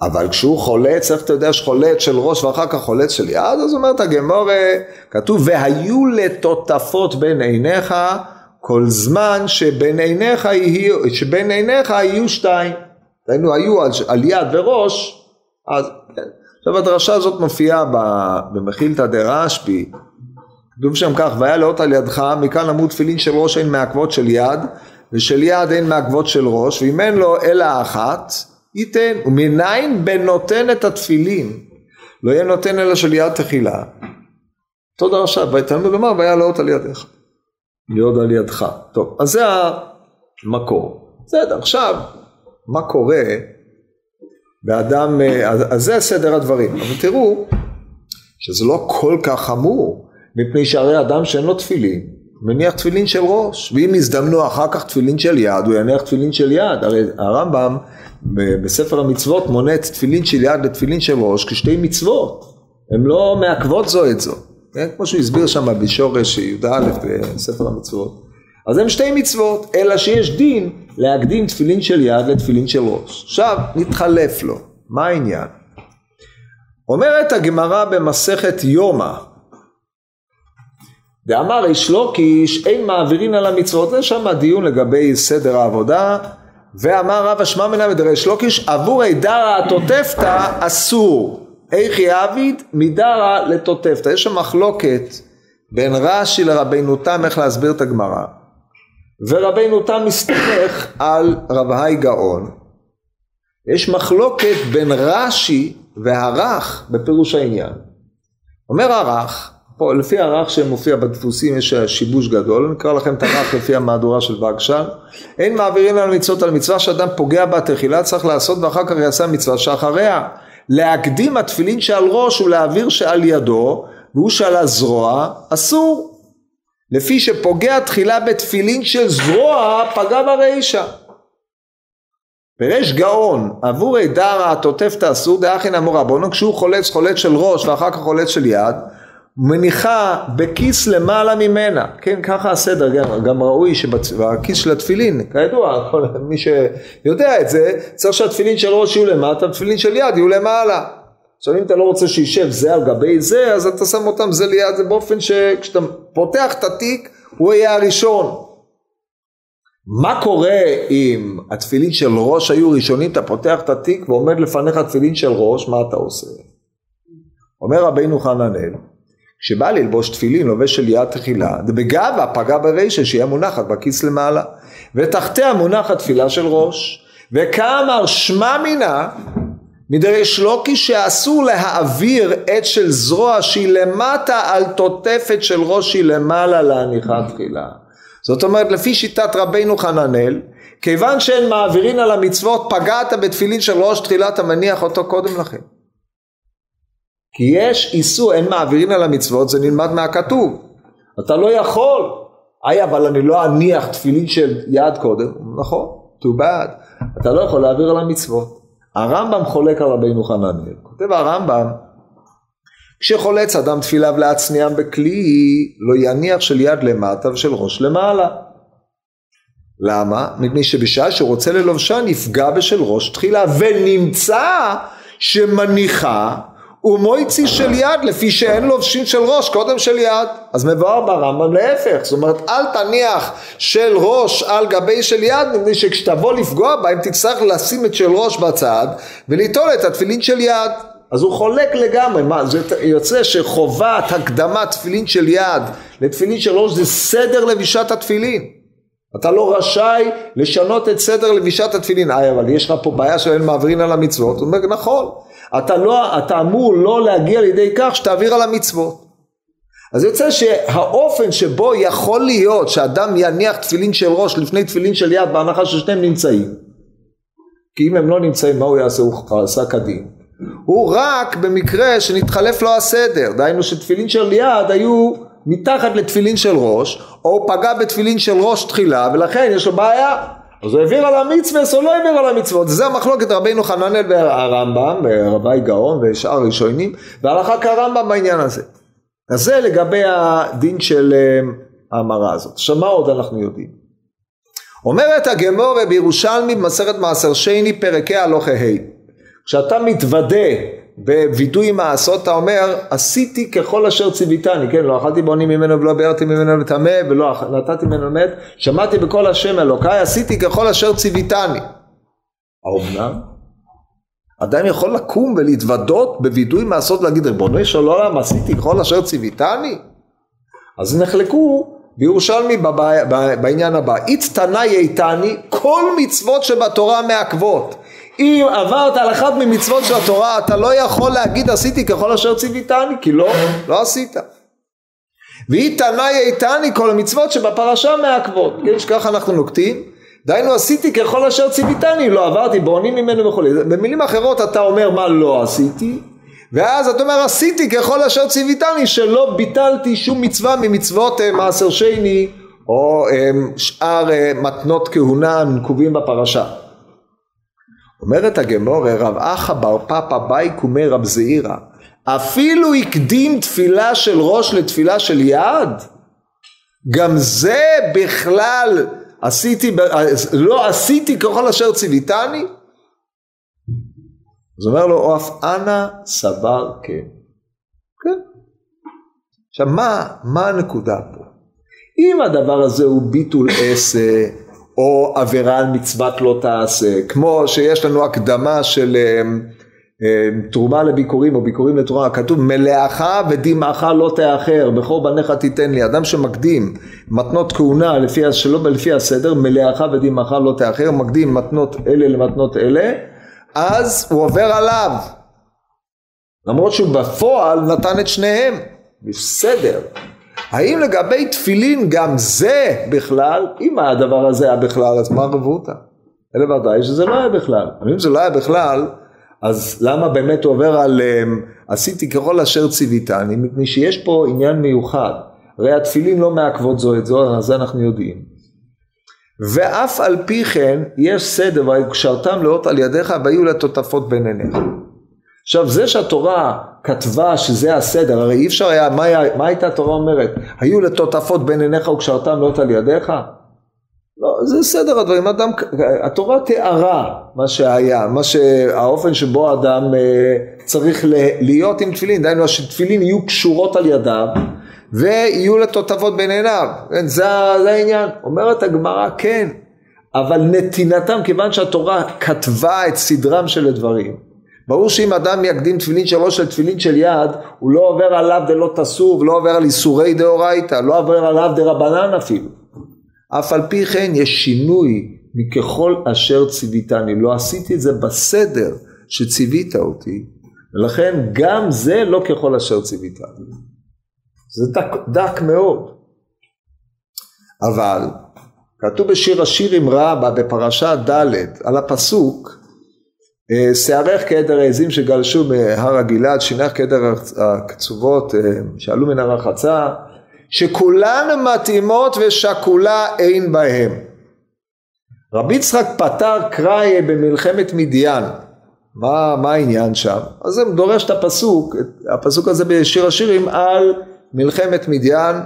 Speaker 1: אבל כשהוא חולץ, איך אתה יודע שחולץ של ראש ואחר כך חולץ של יד? אז אומרת הגמורה, כתוב והיו לטוטפות בין עיניך כל זמן שבין עיניך יהיו, שבין עיניך יהיו שתיים. היינו היו על, על יד וראש, אז כן. עכשיו הדרשה הזאת מופיעה במחילתא דרשב"י, כתוב שם כך, והיה לאות על ידך, מכאן אמרו תפילין של ראש אין מעכבות של יד, ושל יד אין מעכבות של ראש, ואם אין לו אלא אחת, ייתן. ומניין בנותן את התפילין, לא יהיה נותן אלא של יד תחילה. אותו דרשה, ויתלמוד לומר, והיה לאות על ידיך. להיות על ידך. טוב, אז זה המקור. בסדר, עכשיו, מה קורה באדם, אה, אז זה סדר הדברים. אבל תראו שזה לא כל כך חמור, מפני שהרי אדם שאין לו תפילין, מניח תפילין של ראש, ואם יזדמנו אחר כך תפילין של יד, הוא יניח תפילין של יד. הרי הרמב"ם בספר המצוות מונה את תפילין של יד לתפילין של ראש כשתי מצוות, הן לא מעכבות זו את זו, כן? כמו שהוא הסביר שם בשורש י"א בספר המצוות. אז הם שתי מצוות, אלא שיש דין להקדים תפילין של יד לתפילין של ראש. עכשיו נתחלף לו, מה העניין? אומרת הגמרא במסכת יומא, דאמר איש לוקיש אין מעבירין על המצוות, זה שם הדיון לגבי סדר העבודה, ואמר רב אשמע מדרש לוקיש עבורי דרא התותפתא אסור, איכי עביד מדרא לתותפתא, יש שם מחלוקת בין רש"י לרבינו תם איך להסביר את הגמרא. ורבינו תם מסתמך על רב האי גאון. יש מחלוקת בין רש"י והרך בפירוש העניין. אומר הרך, פה לפי הרך שמופיע בדפוסים יש שיבוש גדול, נקרא לכם את הרך לפי המהדורה של וגשן. אין מעבירים לנו מצוות על מצווה שאדם פוגע בה תחילה צריך לעשות ואחר כך יעשה מצווה שאחריה. להקדים התפילין שעל ראש ולהעביר שעל ידו והוא שעל הזרוע אסור. לפי שפוגע תחילה בתפילין של זרוע פגע ברישה. פירש גאון עבורי דרא תוטף תעשו דאחין אמור רבונו כשהוא חולץ חולץ של ראש ואחר כך חולץ של יד מניחה בכיס למעלה ממנה. כן ככה הסדר גם, גם ראוי שבכיס של התפילין כידוע מי שיודע את זה צריך שהתפילין של ראש יהיו למטה תפילין של יד יהיו למעלה עכשיו אם אתה לא רוצה שישב זה על גבי זה אז אתה שם אותם זה ליד זה באופן שכשאתה פותח את התיק הוא יהיה הראשון. מה קורה אם התפילין של ראש היו ראשונים? אתה פותח את התיק ועומד לפניך תפילין של ראש מה אתה עושה? אומר רבינו חננאל כשבא ללבוש תפילין לובש של יד תחילה בגאווה פגע ברישה שיהיה מונחת בכיס למעלה. ותחתיה מונחת תפילה של ראש וכאמר שמע מינה מדרש לוקי שאסור להעביר עת של זרוע שהיא למטה על תותפת של ראש שהיא למעלה להניחה תחילה. זאת אומרת לפי שיטת רבינו חננאל כיוון שאין מעבירין על המצוות פגעת בתפילין של ראש תחילה אתה מניח אותו קודם לכן. כי יש איסור אין מעבירין על המצוות זה נלמד מהכתוב. אתה לא יכול. היי אבל אני לא אניח תפילין של יד קודם. נכון too bad אתה לא יכול להעביר על המצוות הרמב"ם חולק על רבינו חננאל. כותב הרמב"ם, כשחולץ אדם תפיליו להצניעם בכלי, לא יניח של יד למטה ושל ראש למעלה. למה? מפני שבשעה שהוא רוצה ללובשה נפגע בשל ראש תחילה, ונמצא שמניחה ומויצי של יד לפי שאין לובשים של ראש קודם של יד. אז מבואר ברמב"ם להפך זאת אומרת אל תניח של ראש על גבי של יד מפני שכשתבוא לפגוע בהם תצטרך לשים את של ראש בצד וליטול את התפילין של יד. אז הוא חולק לגמרי, מה, זה יוצא שחובת הקדמת תפילין של יד לתפילין של ראש זה סדר לבישת התפילין אתה לא רשאי לשנות את סדר לבישת התפילין, איי אבל יש לך פה בעיה שאין מעבירים על המצוות, הוא אומר נכון אתה, לא, אתה אמור לא להגיע לידי כך שתעביר על המצוות. אז יוצא שהאופן שבו יכול להיות שאדם יניח תפילין של ראש לפני תפילין של יד בהנחה ששניהם נמצאים כי אם הם לא נמצאים, מה הוא יעשה? הוא עשה כדין. הוא רק במקרה שנתחלף לו הסדר, דהיינו שתפילין של יד היו מתחת לתפילין של ראש, או פגע בתפילין של ראש תחילה, ולכן יש לו בעיה. אז הוא העביר על המצווה או לא העביר על המצוות, זה המחלוקת רבינו חננאל והרמב"ם, רבי גאון ושאר ראשונים, והלכה כרמב"ם בעניין הזה. אז זה לגבי הדין של אה, ההמרה הזאת. עכשיו מה עוד אנחנו יודעים? אומרת הגמורה בירושלמי במסכת מעשר שני פרקי הלוכה ה' כשאתה מתוודה בווידוי מעשות אתה אומר עשיתי ככל אשר ציוויתני כן לא אכלתי בונים ממנו ולא ביארתי ממנו לטמא ולא נתתי ממנו מת שמעתי בקול השם אלוקיי עשיתי ככל אשר ציוויתני האומנם? אדם יכול לקום ולהתוודות בווידוי מעשות ולהגיד ריבונו של עולם עשיתי ככל אשר ציוויתני? אז נחלקו בירושלמי בעניין הבא איצטנאי איתני כל מצוות שבתורה מעכבות אם עברת על אחת ממצוות של התורה אתה לא יכול להגיד עשיתי ככל אשר ציוויתני כי לא, לא עשית. ואי תנאי איתני כל המצוות שבפרשה מעכבות כן שככה אנחנו נוקטים. דהיינו עשיתי ככל אשר ציוויתני לא עברתי בונים ממנו וכולי. במילים אחרות אתה אומר מה לא עשיתי ואז אתה אומר עשיתי ככל אשר ציוויתני שלא ביטלתי שום מצווה ממצוות אה, מעשר שני או אה, שאר אה, מתנות כהונה נקובים בפרשה אומרת הגמורה רב אחא בר פפא באי קומי רב זעירא אפילו הקדים תפילה של ראש לתפילה של יד? גם זה בכלל עשיתי לא עשיתי ככל אשר ציוויתני? אז אומר לו או אף אנא סבר כן. כן. עכשיו מה, מה הנקודה פה? אם הדבר הזה הוא ביטול עשה או עבירה על מצוות לא תעשה, כמו שיש לנו הקדמה של אה, אה, תרומה לביקורים או ביקורים לתרומה, כתוב מלאך ודמעך לא תאחר, בכור בניך תיתן לי, אדם שמקדים מתנות כהונה לפי, שלא לפי הסדר, מלאך ודמעך לא תאחר, מקדים מתנות אלה למתנות אלה, אז הוא עובר עליו, למרות שהוא בפועל נתן את שניהם, בסדר, האם לגבי תפילין גם זה בכלל, אם הדבר הזה היה בכלל, אז מה רבותא? אלא ודאי שזה לא היה בכלל. אם זה לא היה בכלל, אז למה באמת הוא עובר על אמ, עשיתי ככל אשר ציוויתני? מפני שיש פה עניין מיוחד. הרי התפילין לא מעכבות זו את זו, זה אנחנו יודעים. ואף על פי כן יש סדר, וקשרתם לאות על ידיך והיו לטוטפות בין עיניך. עכשיו זה שהתורה כתבה שזה הסדר, הרי אי אפשר היה, מה, היה, מה הייתה התורה אומרת? היו לטוטפות בין עיניך וקשרתם לאות על ידיך? לא, זה סדר הדברים, אדם, התורה תיארה מה שהיה, מה שהאופן שבו האדם אה, צריך להיות עם תפילין, דהיינו שתפילין יהיו קשורות על ידיו ויהיו לטוטפות בין עיניו, כן, זה, זה העניין, אומרת הגמרא כן, אבל נתינתם כיוון שהתורה כתבה את סדרם של הדברים ברור שאם אדם יקדים תפילין של ראש לתפילין של יד, הוא לא עובר עליו דלא תסור, ולא עובר על איסורי דאורייתא, לא עובר עליו דרבנן אפילו. אף על פי כן יש שינוי מככל אשר ציוויתני, לא עשיתי את זה בסדר שציווית אותי, ולכן גם זה לא ככל אשר ציוויתני. זה דק, דק מאוד. אבל כתוב בשיר השירים רבה בפרשה ד' על הפסוק שערך כעדר העזים שגלשו מהר הגלעד, שינך כעדר הקצובות אה, שעלו מן הרחצה, שכולן מתאימות ושכולה אין בהם. רבי יצחק פתר קראי במלחמת מדיין, מה, מה העניין שם? אז זה דורש את הפסוק, הפסוק הזה בשיר השירים על מלחמת מדיין,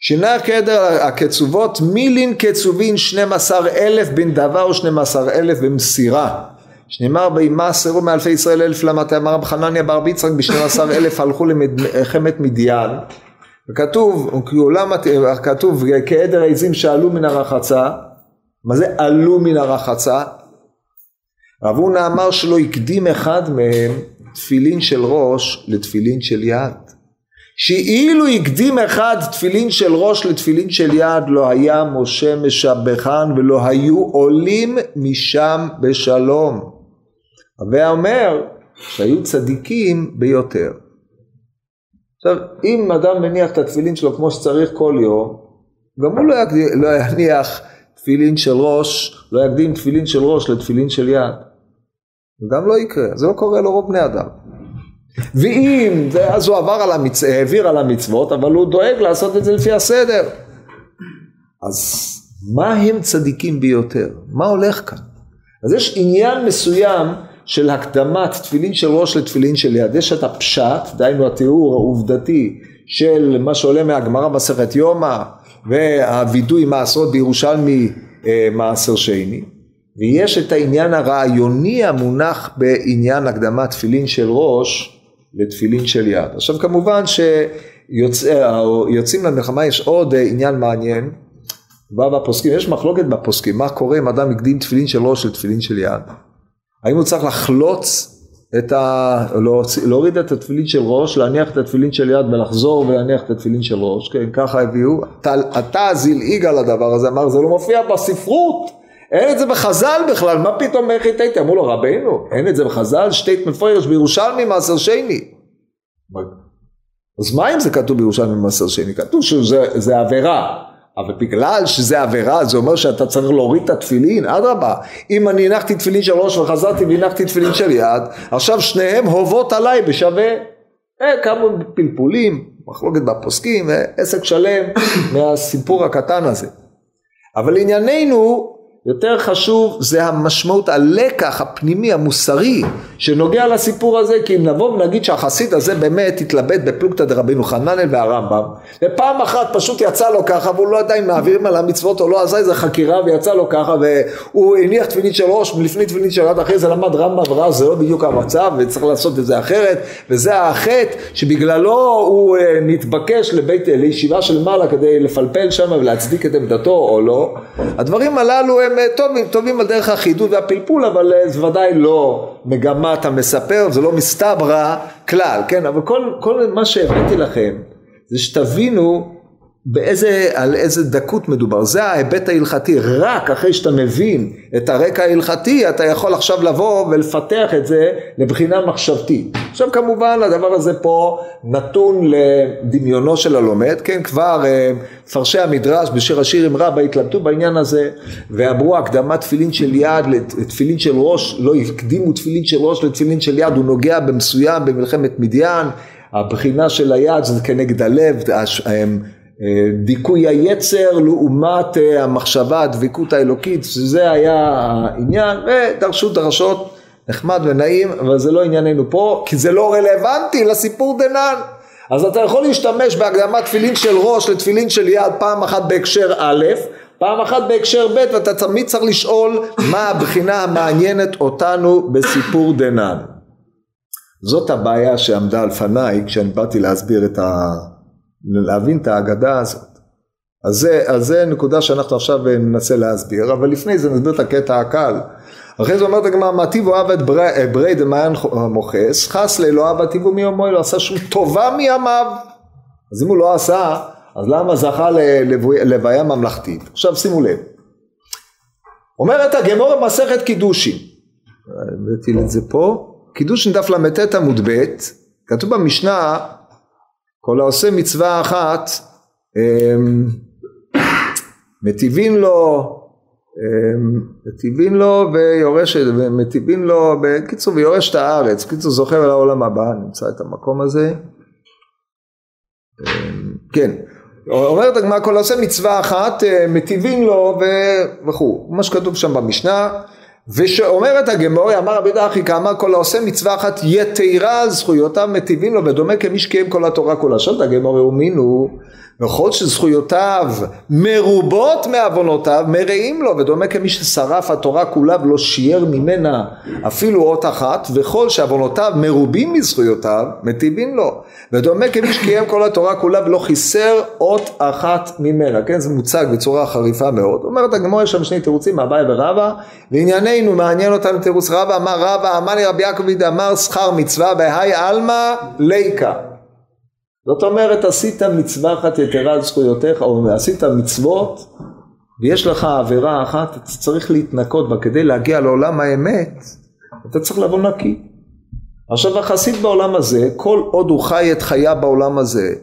Speaker 1: שינך כעדר הקצובות מילין קצובין 12 אלף בן דבר ו12 אלף במסירה שנאמר בימה סרו מאלפי ישראל אלף למטה אמר רב חנניה בר ביצחק בשנים עשר אלף הלכו למלחמת מדיין וכתוב כתוב כעדר העזים שעלו מן הרחצה מה זה עלו מן הרחצה רב הונא אמר שלא הקדים אחד מהם תפילין של ראש לתפילין של יד. שאילו הקדים אחד תפילין של ראש לתפילין של יד לא היה משה משבחן ולא היו עולים משם בשלום הווה אומר שהיו צדיקים ביותר. עכשיו אם אדם מניח את התפילין שלו כמו שצריך כל יום, גם הוא לא, יניח, לא יניח תפילין של ראש, לא יקדים תפילין של ראש לתפילין של יד. זה גם לא יקרה, זה לא קורה לרוב בני אדם. ואם, אז הוא עבר על המצ... העביר על המצוות, אבל הוא דואג לעשות את זה לפי הסדר. אז מה הם צדיקים ביותר? מה הולך כאן? אז יש עניין מסוים של הקדמת תפילין של ראש לתפילין של יד. יש את הפשט, דהיינו התיאור העובדתי של מה שעולה מהגמרא מסכת יומא והווידוי מעשרות בירושלמי אה, מעשר שני. ויש את העניין הרעיוני המונח בעניין הקדמת תפילין של ראש לתפילין של יד. עכשיו כמובן שיוצאים למלחמה יש עוד עניין מעניין, בפוסקים, יש מחלוקת בפוסקים, מה קורה אם אדם הקדים תפילין של ראש לתפילין של יד? האם הוא צריך לחלוץ את ה... להוריד את התפילין של ראש, להניח את התפילין של יד ולחזור ולהניח את התפילין של ראש, כן, ככה הביאו. אתה זלעיג על הדבר הזה, אמר זה לא מופיע בספרות, אין את זה בחז"ל בכלל, מה פתאום איך התהיתי? אמרו לו רבינו, אין את זה בחז"ל, שטייט מפוירש בירושלמי מעשר שני. אז מה אם זה כתוב בירושלמי מעשר שני? כתוב שזה עבירה. אבל בגלל שזה עבירה זה אומר שאתה צריך להוריד את התפילין, אדרבה, אם אני הנחתי תפילין של ראש וחזרתי והנחתי תפילין של יד, עכשיו שניהם הובות עליי בשווה. אה, כמה פלפולים, מחלוקת בפוסקים, אה, עסק שלם מהסיפור הקטן הזה. אבל ענייננו יותר חשוב זה המשמעות, הלקח הפנימי המוסרי שנוגע לסיפור הזה כי אם נבוא ונגיד שהחסיד הזה באמת התלבט בפלוגתא דרבנו חננאל והרמב"ם ופעם אחת פשוט יצא לו ככה והוא לא יודע אם מעבירים על המצוות או לא עשה איזה חקירה ויצא לו ככה והוא הניח תפילין של ראש לפני תפילין של יד אחרי זה למד רמב"ם ורב זה לא בדיוק המצב וצריך לעשות את זה אחרת וזה החטא שבגללו הוא אה, נתבקש לבית, לישיבה של מעלה כדי לפלפל שם ולהצדיק את עמדתו או לא. הדברים הללו הם הם אה, טובים, טובים על דרך החידוד והפלפול, אבל אה, זה ודאי לא מגמת המספר, זה לא מסתברא כלל, כן? אבל כל, כל מה שהבאתי לכם זה שתבינו באיזה, על איזה דקות מדובר, זה ההיבט ההלכתי, רק אחרי שאתה מבין את הרקע ההלכתי אתה יכול עכשיו לבוא ולפתח את זה לבחינה מחשבתית. עכשיו כמובן הדבר הזה פה נתון לדמיונו של הלומד, כן כבר אה, מפרשי המדרש בשיר השיר עם רבא התלבטו בעניין הזה ואמרו הקדמת תפילין של יד לתפילין של ראש, לא הקדימו תפילין של ראש לתפילין של יד, הוא נוגע במסוים במלחמת מדיין, הבחינה של היד זה כנגד הלב, דיכוי היצר לעומת אה, המחשבה, הדבקות האלוקית, שזה היה העניין, ודרשו דרשות נחמד ונעים, אבל זה לא ענייננו פה, כי זה לא רלוונטי לסיפור דנן. אז אתה יכול להשתמש בהקדמת תפילין של ראש לתפילין של יד פעם אחת בהקשר א', פעם אחת בהקשר ב', ואתה תמיד צריך לשאול מה הבחינה המעניינת אותנו בסיפור דנן. זאת הבעיה שעמדה על פניי כשאני באתי להסביר את ה... להבין את ההגדה הזאת. אז זה, אז זה נקודה שאנחנו עכשיו ננסה להסביר, אבל לפני זה נסביר את הקטע הקל. אחרי זה אומרת הגמרא, מה טיבו אהב את ברי דמיין מוכס, חס לילו אהב טיבו מיומו, לא עשה שום טובה מימיו. אז אם הוא לא עשה, אז למה זכה ללוויה ממלכתית? עכשיו שימו לב. אומרת הגמור במסכת קידושין, הבאתי את זה פה, קידושין דף ל"ט עמוד ב', כתוב במשנה כל העושה מצווה אחת אמ, מטיבין לו אמ, מטיבין לו ויורש מטיבין לו בקיצור ויורש את הארץ. קיצור זוכר על העולם הבא נמצא את המקום הזה. אמ, כן. אומרת הגמרא כל העושה מצווה אחת אה, מטיבין לו וכו' מה שכתוב שם במשנה ושאומרת הגמורי אמר רבי דחי כאמר כל העושה מצווה אחת יתרה זכויותיו מטיבים לו בדומה כמי שקיים כל התורה כולה. שואלת הגמורי ומינו וכל שזכויותיו מרובות מעוונותיו מרעים לו ודומה כמי ששרף התורה כולה ולא שיער ממנה אפילו אות אחת וכל שעוונותיו מרובים מזכויותיו מטיבים לו. ודומה כמי שקיים כל התורה כולה ולא חיסר אות אחת ממנה. כן זה מוצג בצורה חריפה מאוד. אומרת הגמור יש שם שני תירוצים מאביי ורבא לענייננו מעניין אותנו תירוץ רבא אמר רבא אמר לי רבי יעקב אמר שכר מצווה בהאי עלמא ליקה זאת אומרת עשית מצווה אחת יתרה על זכויותיך או עשית מצוות ויש לך עבירה אחת אתה צריך להתנקות בה כדי להגיע לעולם האמת אתה צריך לבוא נקי עכשיו החסיד בעולם הזה כל עוד הוא חי את חייו בעולם הזה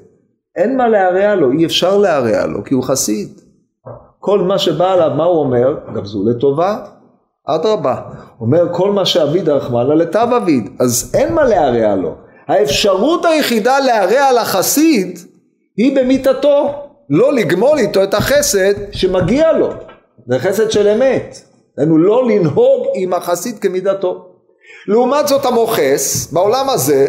Speaker 1: אין מה להרע לו אי אפשר להרע לו כי הוא חסיד כל מה שבא עליו, מה הוא אומר? גם זו לטובה. אדרבה. אומר כל מה שאביד רחמנה לטב אביד. אז אין מה להרע לו. האפשרות היחידה להרע לחסיד היא במיתתו. לא לגמול איתו את החסד שמגיע לו. זה חסד של אמת. דהיינו לא לנהוג עם החסיד כמידתו. לעומת זאת המוכס בעולם הזה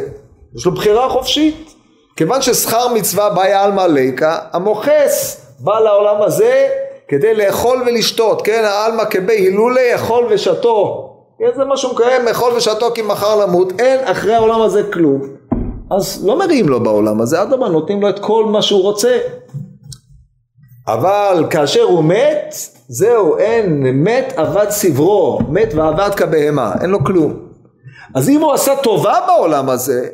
Speaker 1: יש לו בחירה חופשית. כיוון ששכר מצווה באי עלמא ליקה, המוכס בא לעולם הזה כדי לאכול ולשתות, כן, העלמא כבי הילולי יאכול ושתו, כן, זה מה שהוא מקיים, אכול ושתו כי מחר למות, אין אחרי העולם הזה כלום, אז לא מריעים לו בעולם הזה, אדרבה נותנים לו את כל מה שהוא רוצה, אבל כאשר הוא מת, זהו, אין, מת אבד סברו, מת ואבד כבהמה, אין לו כלום. אז אם הוא עשה טובה בעולם הזה,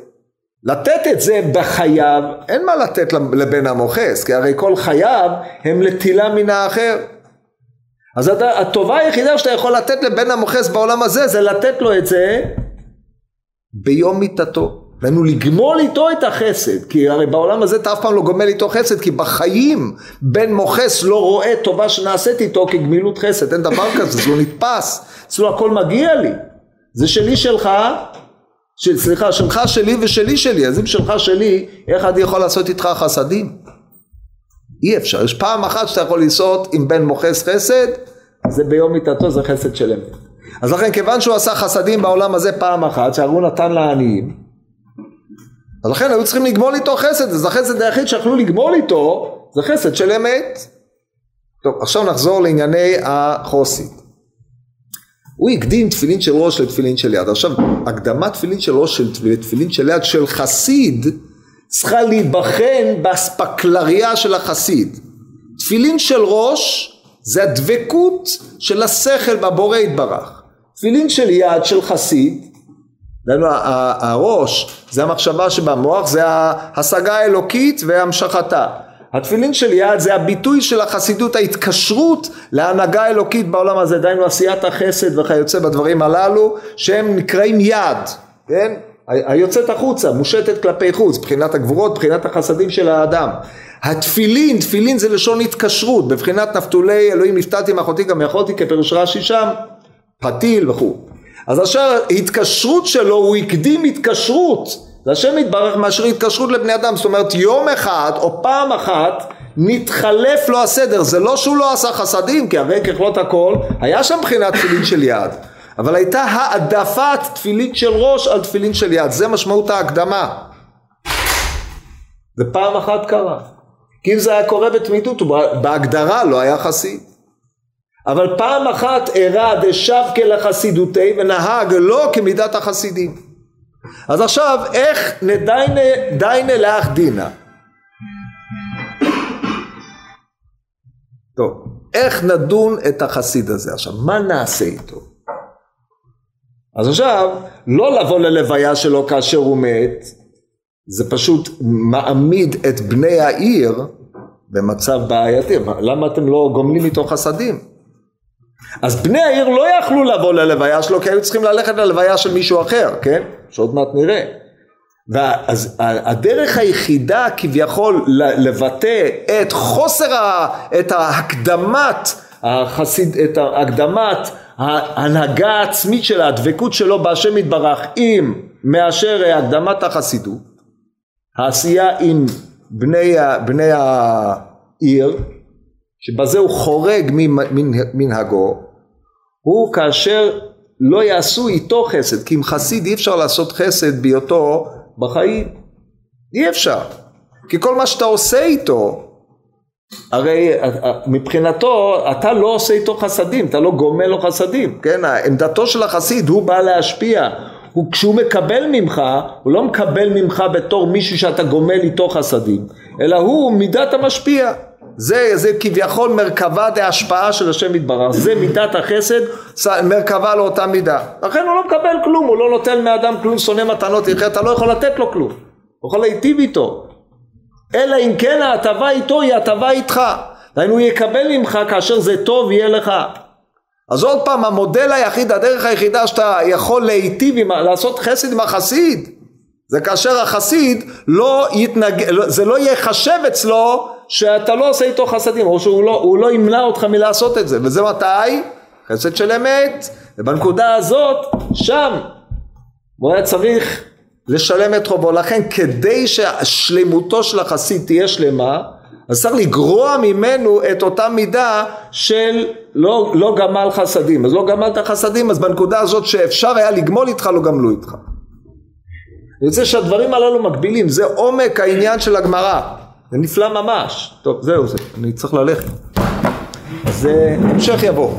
Speaker 1: לתת את זה בחייו, אין מה לתת לבן המוכס, כי הרי כל חייו הם לטילה מן האחר. אז אתה, הטובה היחידה שאתה יכול לתת לבן המוכס בעולם הזה, זה לתת לו את זה ביום מיתתו. דהיינו לגמול איתו את החסד, כי הרי בעולם הזה אתה אף פעם לא גומל איתו חסד, כי בחיים בן מוכס לא רואה טובה שנעשית איתו כגמילות חסד, אין דבר כזה, זה לא נתפס, אצלו הכל מגיע לי, זה שלי שלך, של, סליחה, שלך שלי ושלי שלי, אז אם שלך שלי, איך אני יכול לעשות איתך חסדים? אי אפשר, יש פעם אחת שאתה יכול לעשות עם בן מוכס חסד, זה ביום מיתתו, זה חסד של אמת. אז לכן כיוון שהוא עשה חסדים בעולם הזה פעם אחת, שהארון נתן לעניים, אז לכן היו צריכים לגמול איתו חסד, אז החסד היחיד שיכלו לגמול איתו, זה חסד של אמת. טוב, עכשיו נחזור לענייני החוסית. הוא הקדים תפילין של ראש לתפילין של יד. עכשיו, הקדמת תפילין של ראש לתפילין של יד של חסיד צריכה להיבחן באספקלריה של החסיד. תפילין של ראש זה הדבקות של השכל בבורא יתברך. תפילין של יד של חסיד, הראש זה המחשבה שבמוח, זה ההשגה האלוקית והמשכתה. התפילין של יד זה הביטוי של החסידות, ההתקשרות להנהגה האלוקית בעולם הזה, דהיינו עשיית החסד וכיוצא בדברים הללו, שהם נקראים יד, כן? היוצאת החוצה, מושטת כלפי חוץ, מבחינת הגבורות, מבחינת החסדים של האדם. התפילין, תפילין זה לשון התקשרות, בבחינת נפתולי אלוהים נפתלתי מאחותי גם יכולתי כפירוש רש"י שם, פתיל וכו'. אז עכשיו התקשרות שלו הוא הקדים התקשרות זה השם יתברך מאשר התקשרות לבני אדם, זאת אומרת יום אחד או פעם אחת נתחלף לו הסדר, זה לא שהוא לא עשה חסדים, כי הרי ככלות הכל, היה שם מבחינת תפילין של יד, אבל הייתה העדפת תפילין של ראש על תפילין של יד, זה משמעות ההקדמה. זה פעם אחת קרה. כי אם זה היה קורה בתמידות, בהגדרה לא היה חסיד. אבל פעם אחת אירע דשבקה לחסידותי ונהג לא כמידת החסידים. אז עכשיו איך נדיינה דיינה לאח דינה טוב איך נדון את החסיד הזה עכשיו מה נעשה איתו אז עכשיו לא לבוא ללוויה שלו כאשר הוא מת זה פשוט מעמיד את בני העיר במצב בעייתי. למה אתם לא גומלים איתו חסדים אז בני העיר לא יכלו לבוא ללוויה שלו כי היו צריכים ללכת ללוויה של מישהו אחר כן? שעוד מעט נראה. אז הדרך היחידה כביכול לבטא את חוסר, ה, את ההקדמת החסיד, את ההקדמת ההנהגה העצמית של הדבקות שלו בהשם יתברך עם מאשר הקדמת החסידות, העשייה עם בני, בני העיר, שבזה הוא חורג ממנהגו, הוא כאשר לא יעשו איתו חסד, כי עם חסיד אי אפשר לעשות חסד בהיותו בחיים. אי אפשר. כי כל מה שאתה עושה איתו, הרי מבחינתו אתה לא עושה איתו חסדים, אתה לא גומל לו חסדים, כן? עמדתו של החסיד הוא בא להשפיע, הוא, כשהוא מקבל ממך, הוא לא מקבל ממך בתור מישהו שאתה גומל איתו חסדים, אלא הוא מידת המשפיע. זה, זה כביכול מרכבה דהשפעה של השם יתברך, זה מידת החסד, מרכבה לאותה מידה. לכן הוא לא מקבל כלום, הוא לא נותן מאדם כלום, שונא מתנות, אתה לא יכול לתת לו כלום, הוא יכול להיטיב איתו. אלא אם כן ההטבה איתו היא הטבה איתך. דהיינו הוא יקבל ממך כאשר זה טוב יהיה לך. אז עוד פעם המודל היחיד, הדרך היחידה שאתה יכול להיטיב, עם, לעשות חסד עם החסיד, זה כאשר החסיד לא יתנג... זה לא ייחשב אצלו שאתה לא עושה איתו חסדים, או שהוא לא, לא ימנע אותך מלעשות את זה, וזה מתי? חסד של אמת, ובנקודה הזאת, שם, הוא היה צריך לשלם את חובו, לכן כדי ששלמותו של החסיד תהיה שלמה, אז צריך לגרוע ממנו את אותה מידה של לא, לא גמל חסדים, אז לא גמלת חסדים, אז בנקודה הזאת שאפשר היה לגמול איתך, לא גמלו איתך. אני רוצה שהדברים הללו מקבילים, זה עומק העניין של הגמרא, זה נפלא ממש. טוב, זהו זה, אני צריך ללכת. אז המשך יבוא.